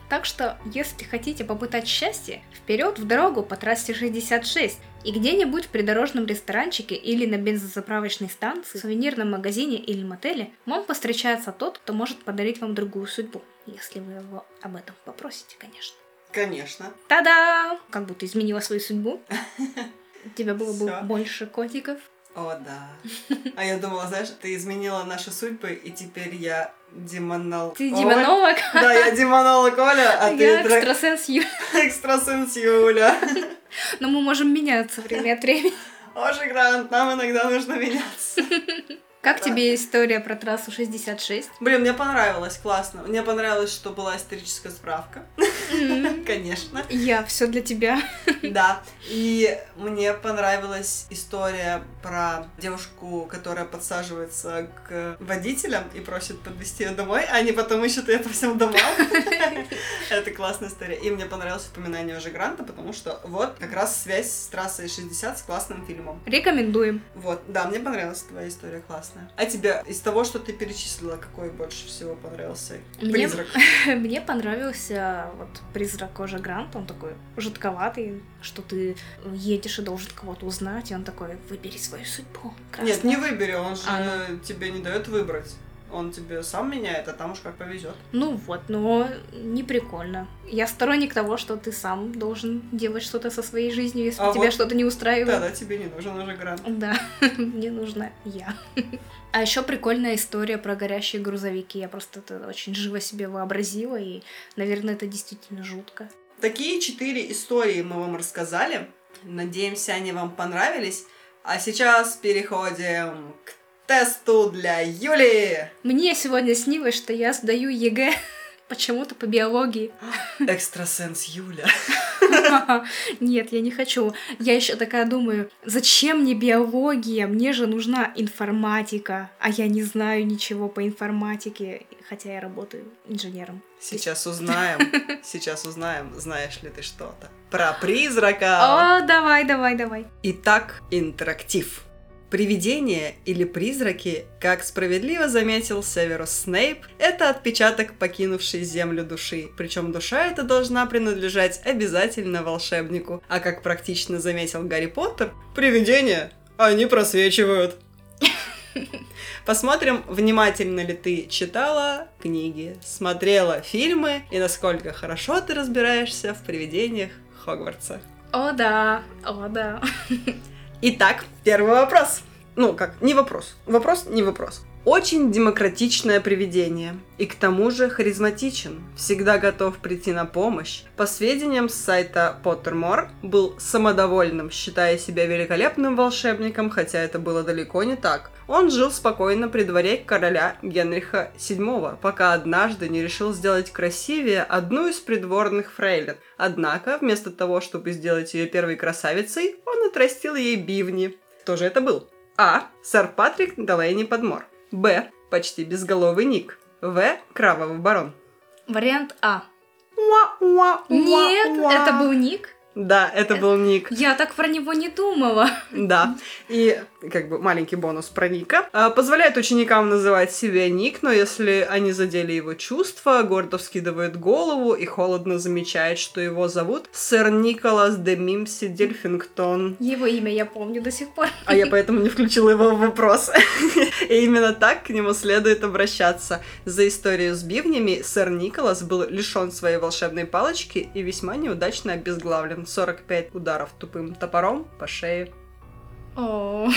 Так что, если хотите попытать счастье, вперед в дорогу по трассе 66 и где-нибудь в придорожном ресторанчике или на бензозаправочной станции, сувенирном магазине или мотеле вам повстречается тот, кто может подарить вам другую судьбу, если вы его об этом попросите, конечно. конечно. Та-да! Как будто изменила свою судьбу. У тебя было бы больше котиков. О, да. А я думала, знаешь, ты изменила наши судьбы, и теперь я демонол... Ты демонолог, Да, я демонолог Оля, а я ты дра- экстрасенс Юля. [LAUGHS] экстрасенс Юля. Но мы можем меняться время от времени. Ожи Грант, нам иногда нужно меняться. Как тебе история про трассу 66? Блин, мне понравилось, классно. Мне понравилось, что была историческая справка. Конечно. Я все для тебя. Да. И мне понравилась история про девушку, которая подсаживается к водителям и просит подвезти ее домой, а они потом ищут ее по всем домам. [LAUGHS] Это классная история. И мне понравилось упоминание уже Гранта, потому что вот как раз связь с трассой 60 с классным фильмом. Рекомендуем. Вот, да, мне понравилась твоя история классная. А тебе из того, что ты перечислила, какой больше всего понравился Мне- призрак? [LAUGHS] Мне понравился вот призрак Кожа Грант, он такой жутковатый, что ты едешь и должен кого-то узнать, и он такой, выбери свою судьбу. Нет, красная». не выбери, он же А, тебе не дает выбрать. Он тебе сам меняет, а там уж как повезет. Ну вот, но не прикольно. Я сторонник того, что ты сам должен делать что-то со своей жизнью, если А тебя вот что-то не устраивает. Да, да, тебе не нужен уже грант. Да, [LAUGHS] мне нужна я. [LAUGHS] А еще прикольная история про горящие грузовики. Я просто это очень живо себе вообразила, и, наверное, это действительно жутко. Такие четыре истории мы вам рассказали. Надеемся, они вам понравились. А сейчас переходим к тесту для Юли. Мне сегодня снилось, что я сдаю ЕГЭ [LAUGHS] почему-то по биологии. [LAUGHS] Экстрасенс Юля. [LAUGHS] Нет, я не хочу. Я еще такая думаю, зачем мне биология? Мне же нужна информатика, а я не знаю ничего по информатике, хотя я работаю инженером. Сейчас узнаем, сейчас узнаем, знаешь ли ты что-то про призрака. О, давай, давай, давай. Итак, интерактив. Привидения или призраки, как справедливо заметил Северус Снейп, это отпечаток покинувшей землю души. Причем душа эта должна принадлежать обязательно волшебнику. А как практично заметил Гарри Поттер, привидения, они просвечивают. [LAUGHS] Посмотрим, внимательно ли ты читала книги, смотрела фильмы и насколько хорошо ты разбираешься в привидениях Хогвартса. О, да, о, да. [LAUGHS] Итак, первый вопрос. Ну, как, не вопрос. Вопрос, не вопрос. Очень демократичное привидение. И к тому же харизматичен. Всегда готов прийти на помощь. По сведениям с сайта Pottermore, был самодовольным, считая себя великолепным волшебником, хотя это было далеко не так. Он жил спокойно при дворе короля Генриха VII, пока однажды не решил сделать красивее одну из придворных фрейлин. Однако, вместо того, чтобы сделать ее первой красавицей, он отрастил ей бивни. Кто же это был? А. Сэр Патрик Делейни Подмор. Б. Почти безголовый Ник. В. Кровавый барон. Вариант А. Уа-уа-уа-уа. Нет, это был Ник. Да, это был Ник. Я так про него не думала. Да. И как бы маленький бонус про Ника. А, Позволяет ученикам называть себя Ник, но если они задели его чувства, гордо вскидывает голову и холодно замечает, что его зовут сэр Николас де Мимси Дельфингтон. Его имя я помню до сих пор. А я поэтому не включила его в вопрос. И именно так к нему следует обращаться. За историю с бивнями сэр Николас был лишен своей волшебной палочки и весьма неудачно обезглавлен. 45 ударов тупым топором по шее. О,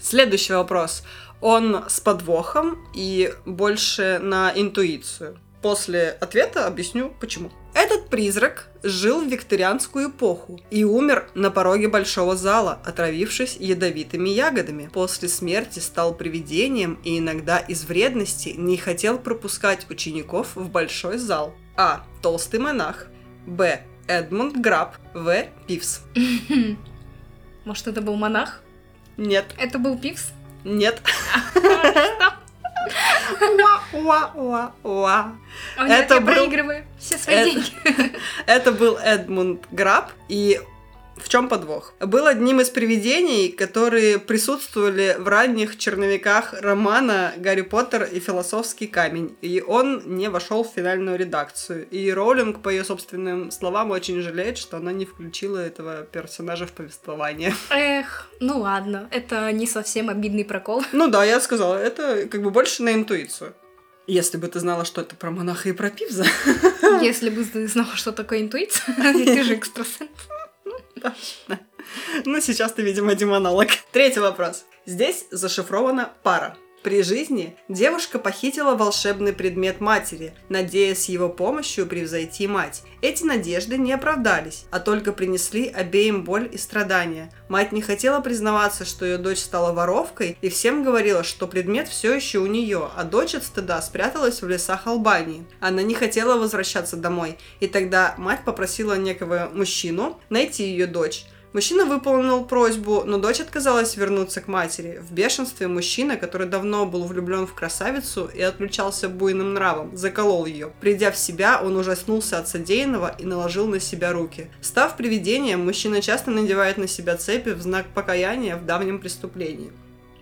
Следующий вопрос. Он с подвохом и больше на интуицию. После ответа объясню почему. Этот призрак жил в викторианскую эпоху и умер на пороге большого зала, отравившись ядовитыми ягодами. После смерти стал привидением и иногда из вредности не хотел пропускать учеников в большой зал. А. Толстый монах. Б. Эдмунд Граб. В. Пивс. [LAUGHS] может, это был монах? Нет. Это был Пивс? Нет. Уа-уа-уа-уа. Это был- проигрываю все свои деньги. [LAUGHS] Это был Эдмунд Граб, и в чем подвох? Был одним из привидений, которые присутствовали в ранних черновиках романа «Гарри Поттер и философский камень», и он не вошел в финальную редакцию. И Роулинг, по ее собственным словам, очень жалеет, что она не включила этого персонажа в повествование. Эх, ну ладно, это не совсем обидный прокол. Ну да, я сказала, это как бы больше на интуицию. Если бы ты знала, что это про монаха и про Пивза. Если бы ты знала, что такое интуиция, [LAUGHS] ты же экстрасенс. Ну, сейчас ты, видимо, демонолог. Третий вопрос. Здесь зашифрована пара. При жизни девушка похитила волшебный предмет матери, надеясь его помощью превзойти мать. Эти надежды не оправдались, а только принесли обеим боль и страдания. Мать не хотела признаваться, что ее дочь стала воровкой, и всем говорила, что предмет все еще у нее, а дочь от стыда спряталась в лесах Албании. Она не хотела возвращаться домой, и тогда мать попросила некого мужчину найти ее дочь. Мужчина выполнил просьбу, но дочь отказалась вернуться к матери. В бешенстве мужчина, который давно был влюблен в красавицу и отличался буйным нравом, заколол ее. Придя в себя, он ужаснулся от содеянного и наложил на себя руки. Став привидением, мужчина часто надевает на себя цепи в знак покаяния в давнем преступлении.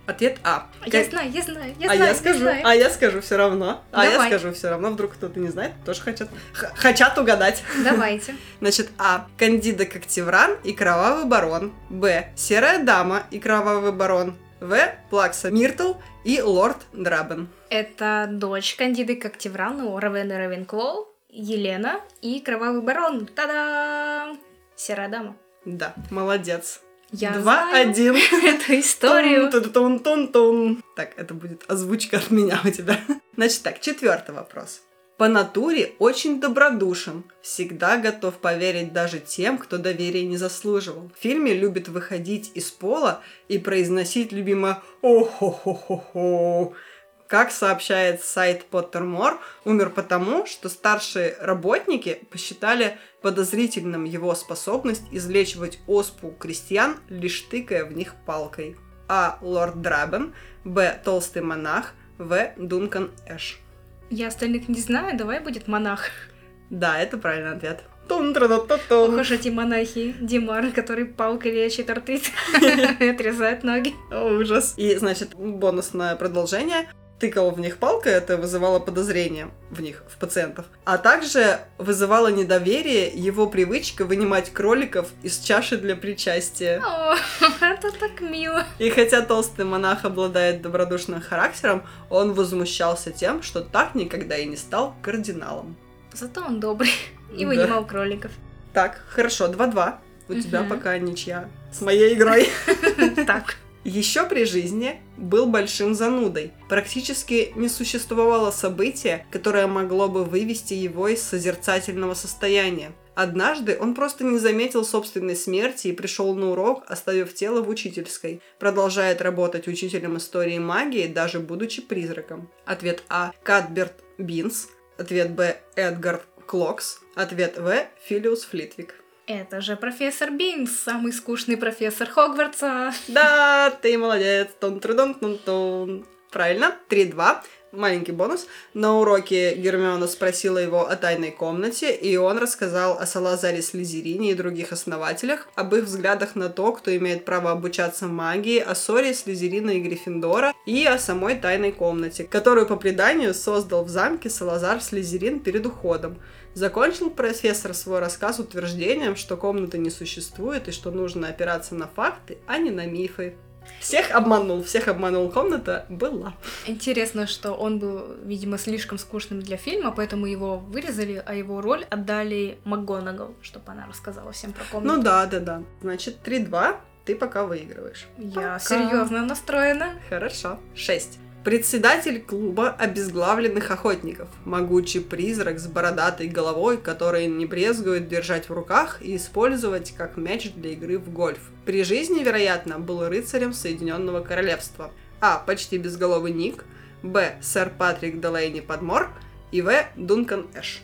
Ответ А. Я Как- знаю, я знаю, я а знаю, я скажу, знаю. а я скажу все равно. А я Давай. скажу все равно, вдруг кто-то не знает, тоже хотят. Х- хотят угадать. Давайте. [LAUGHS] Значит, А. Кандида Коктевран и Кровавый Барон. Б. Серая Дама и Кровавый Барон. В. Плакса Миртл и Лорд Драбен. Это дочь Кандиды Коктеврана, Равена Равенклоу, Елена и Кровавый Барон. Та-дам! Серая дама. Да, молодец. Я Два, знаю один. [LAUGHS] эту историю. Тун-тун-тун-тун. Так, это будет озвучка от меня у тебя. Значит так, четвертый вопрос. По натуре очень добродушен, всегда готов поверить даже тем, кто доверия не заслуживал. В фильме любит выходить из пола и произносить любимое «О-хо-хо-хо-хо». Как сообщает сайт Pottermore, умер потому, что старшие работники посчитали подозрительным его способность излечивать оспу крестьян, лишь тыкая в них палкой. А. Лорд Драбен, Б. Толстый монах, В. Дункан Эш. Я остальных не знаю, давай будет монах. Да, это правильный ответ. Тун-тра-та-та-тун. Ох уж эти монахи Димар, который палкой лечит артрит и [LAUGHS] отрезает ноги. Ужас. И, значит, бонусное продолжение. Тыкал в них палкой, это вызывало подозрение в них, в пациентов. А также вызывало недоверие его привычка вынимать кроликов из чаши для причастия. О, [LAUGHS] это так мило. И хотя толстый монах обладает добродушным характером, он возмущался тем, что так никогда и не стал кардиналом. Зато он добрый [LAUGHS] и Да. вынимал кроликов. Так, хорошо, 2-2. У тебя Мгм. пока ничья с моей игрой. [LAUGHS] Так. Еще при жизни был большим занудой. Практически не существовало события, которое могло бы вывести его из созерцательного состояния. Однажды он просто не заметил собственной смерти и пришел на урок, оставив тело в учительской. Продолжает работать учителем истории магии, даже будучи призраком. Ответ А. Катберт Бинс. Ответ Б. Эдгард Клокс. Ответ В. Филиус Флитвик. Это же профессор Бинс, самый скучный профессор Хогвартса. Да, ты молодец. тун трудун тун тун Правильно. 3-2. маленький бонус. На уроке Гермиона спросила его о тайной комнате, и он рассказал о Салазаре Слизерине и других основателях, об их взглядах на то, кто имеет право обучаться магии, о ссоре Слизерина и Гриффиндора, и о самой тайной комнате, которую по преданию создал в замке Салазар Слизерин перед уходом. Закончил профессор свой рассказ утверждением, что комнаты не существует и что нужно опираться на факты, а не на мифы. Всех обманул, всех обманул. Комната была. Интересно, что он был, видимо, слишком скучным для фильма, поэтому его вырезали, а его роль отдали МакГонагал, чтобы она рассказала всем про комнату. Ну да, да, да. Значит, 3-2, ты пока выигрываешь. Я Пока. серьезно настроена. Хорошо. 6. Председатель клуба обезглавленных охотников. Могучий призрак с бородатой головой, который не брезгует держать в руках и использовать как мяч для игры в гольф. При жизни, вероятно, был рыцарем Соединенного Королевства. А. Почти безголовый Ник. Б. Сэр Патрик Делейни Подмор. И В. Дункан Эш.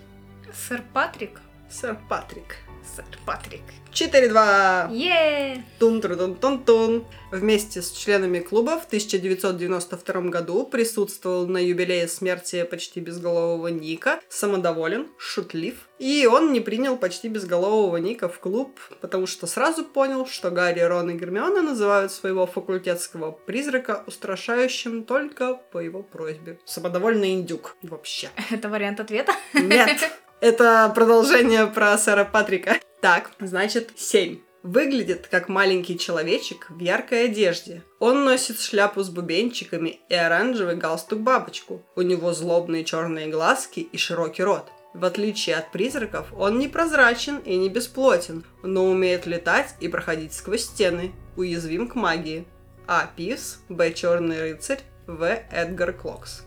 Сэр Патрик. Сэр Патрик. Сэр Патрик. 4-2. Е! тун тун тун тун тун Вместе с членами клуба в 1992 году присутствовал на юбилее смерти почти безголового Ника, самодоволен, шутлив. И он не принял почти безголового Ника в клуб, потому что сразу понял, что Гарри, Рон и Гермиона называют своего факультетского призрака устрашающим только по его просьбе. Самодовольный индюк вообще. Это вариант ответа? Нет, [LAUGHS] это продолжение про сэра Патрика. Так, значит, 7. Выглядит как маленький человечек в яркой одежде. Он носит шляпу с бубенчиками и оранжевый галстук-бабочку. У него злобные черные глазки и широкий рот. В отличие от призраков, он не прозрачен и не бесплотен, но умеет летать и проходить сквозь стены, уязвим к магии. А. Пивс, Б. Черный рыцарь, В. Эдгар Клокс.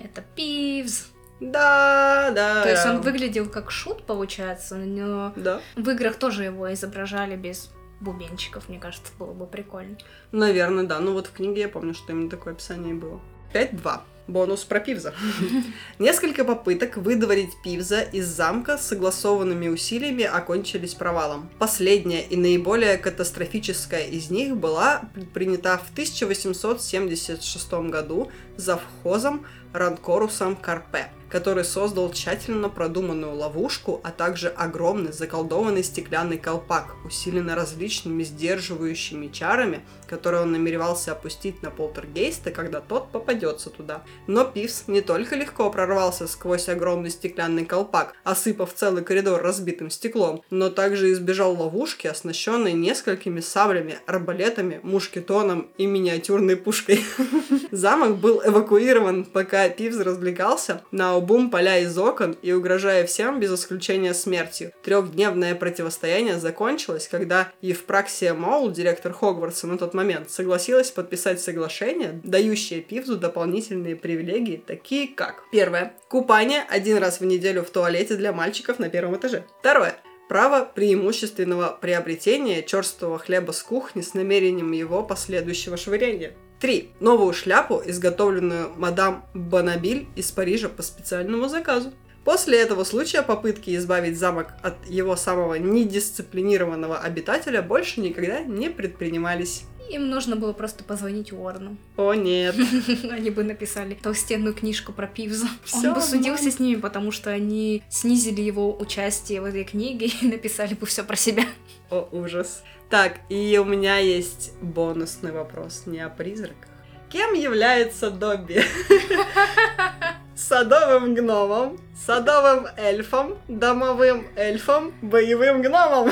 Это Пивз. Да, да. То есть он выглядел как шут, получается, но Да. в играх тоже его изображали без бубенчиков, мне кажется, было бы прикольно. Наверное, да. Ну вот в книге я помню, что именно такое описание было. 5-2. Бонус про Пивза. [LAUGHS] Несколько попыток выдворить Пивза из замка с согласованными усилиями окончились провалом. Последняя и наиболее катастрофическая из них была предпринята в 1876 году завхозом Ранкорусом Карпе, который создал тщательно продуманную ловушку, а также огромный заколдованный стеклянный колпак, усиленный различными сдерживающими чарами, которые он намеревался опустить на полтергейста, когда тот попадется туда. Но Пивс не только легко прорвался сквозь огромный стеклянный колпак, осыпав целый коридор разбитым стеклом, но также избежал ловушки, оснащенной несколькими саблями, арбалетами, мушкетоном и миниатюрной пушкой. [LAUGHS] Замок был эвакуирован, пока Пивз развлекался, на обум поля из окон и угрожая всем без исключения смертью. Трехдневное противостояние закончилось, когда Евпраксия Моул, директор Хогвартса на тот момент, согласилась подписать соглашение, дающее Пивзу дополнительные привилегии, такие как Первое. Купание один раз в неделю в туалете для мальчиков на первом этаже. Второе. Право преимущественного приобретения черствого хлеба с кухни с намерением его последующего швыряния. 3. Новую шляпу, изготовленную мадам Бонабиль из Парижа по специальному заказу. После этого случая попытки избавить замок от его самого недисциплинированного обитателя больше никогда не предпринимались. Им нужно было просто позвонить Уоррену. О нет. [LAUGHS] Они бы написали толстенную книжку про Пивза. Всё, Он бы судился с ними, потому что они снизили его участие в этой книге и [LAUGHS] написали бы все про себя. О, ужас. Так, и у меня есть бонусный вопрос, не о призраках. Кем является Добби? [LAUGHS] Садовым гномом, садовым эльфом, домовым эльфом, боевым гномом.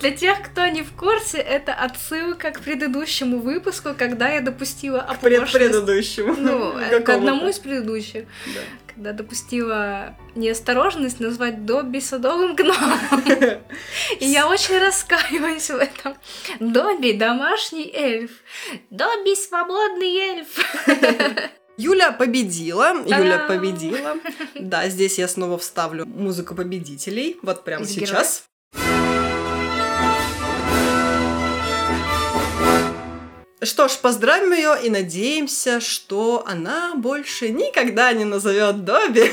Для тех, кто не в курсе, это отсылка к предыдущему выпуску, когда я допустила К пред- оплошность. предыдущему. Ну, [LAUGHS] э, к одному из предыдущих. Да. Когда допустила неосторожность назвать Добби садовым гномом. [LAUGHS] И я очень раскаиваюсь в этом. Добби – домашний эльф. Добби – свободный эльф. [LAUGHS] Юля победила. Та-дам! Юля победила. Да, здесь я снова вставлю музыку победителей. Вот прямо Из сейчас. Что ж, поздравим ее и надеемся, что она больше никогда не назовет Добби [LAUGHS]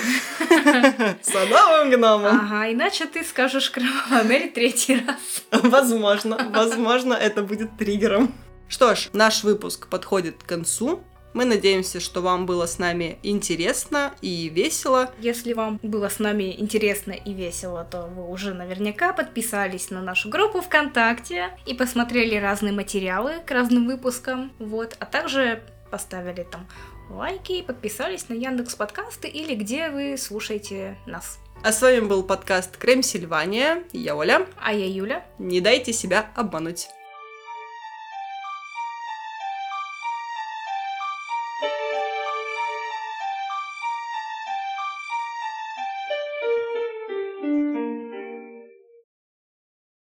[LAUGHS] садовым гномом. Ага, иначе ты скажешь Кровавая Мэри третий раз. Возможно, возможно, это будет триггером. Что ж, наш выпуск подходит к концу. Мы надеемся, что вам было с нами интересно и весело. Если вам было с нами интересно и весело, то вы уже наверняка подписались на нашу группу ВКонтакте и посмотрели разные материалы к разным выпускам. Вот, а также поставили там лайки, подписались на Яндекс подкасты или где вы слушаете нас. А с вами был подкаст Крем Сильвания. Я Оля. А я Юля. Не дайте себя обмануть.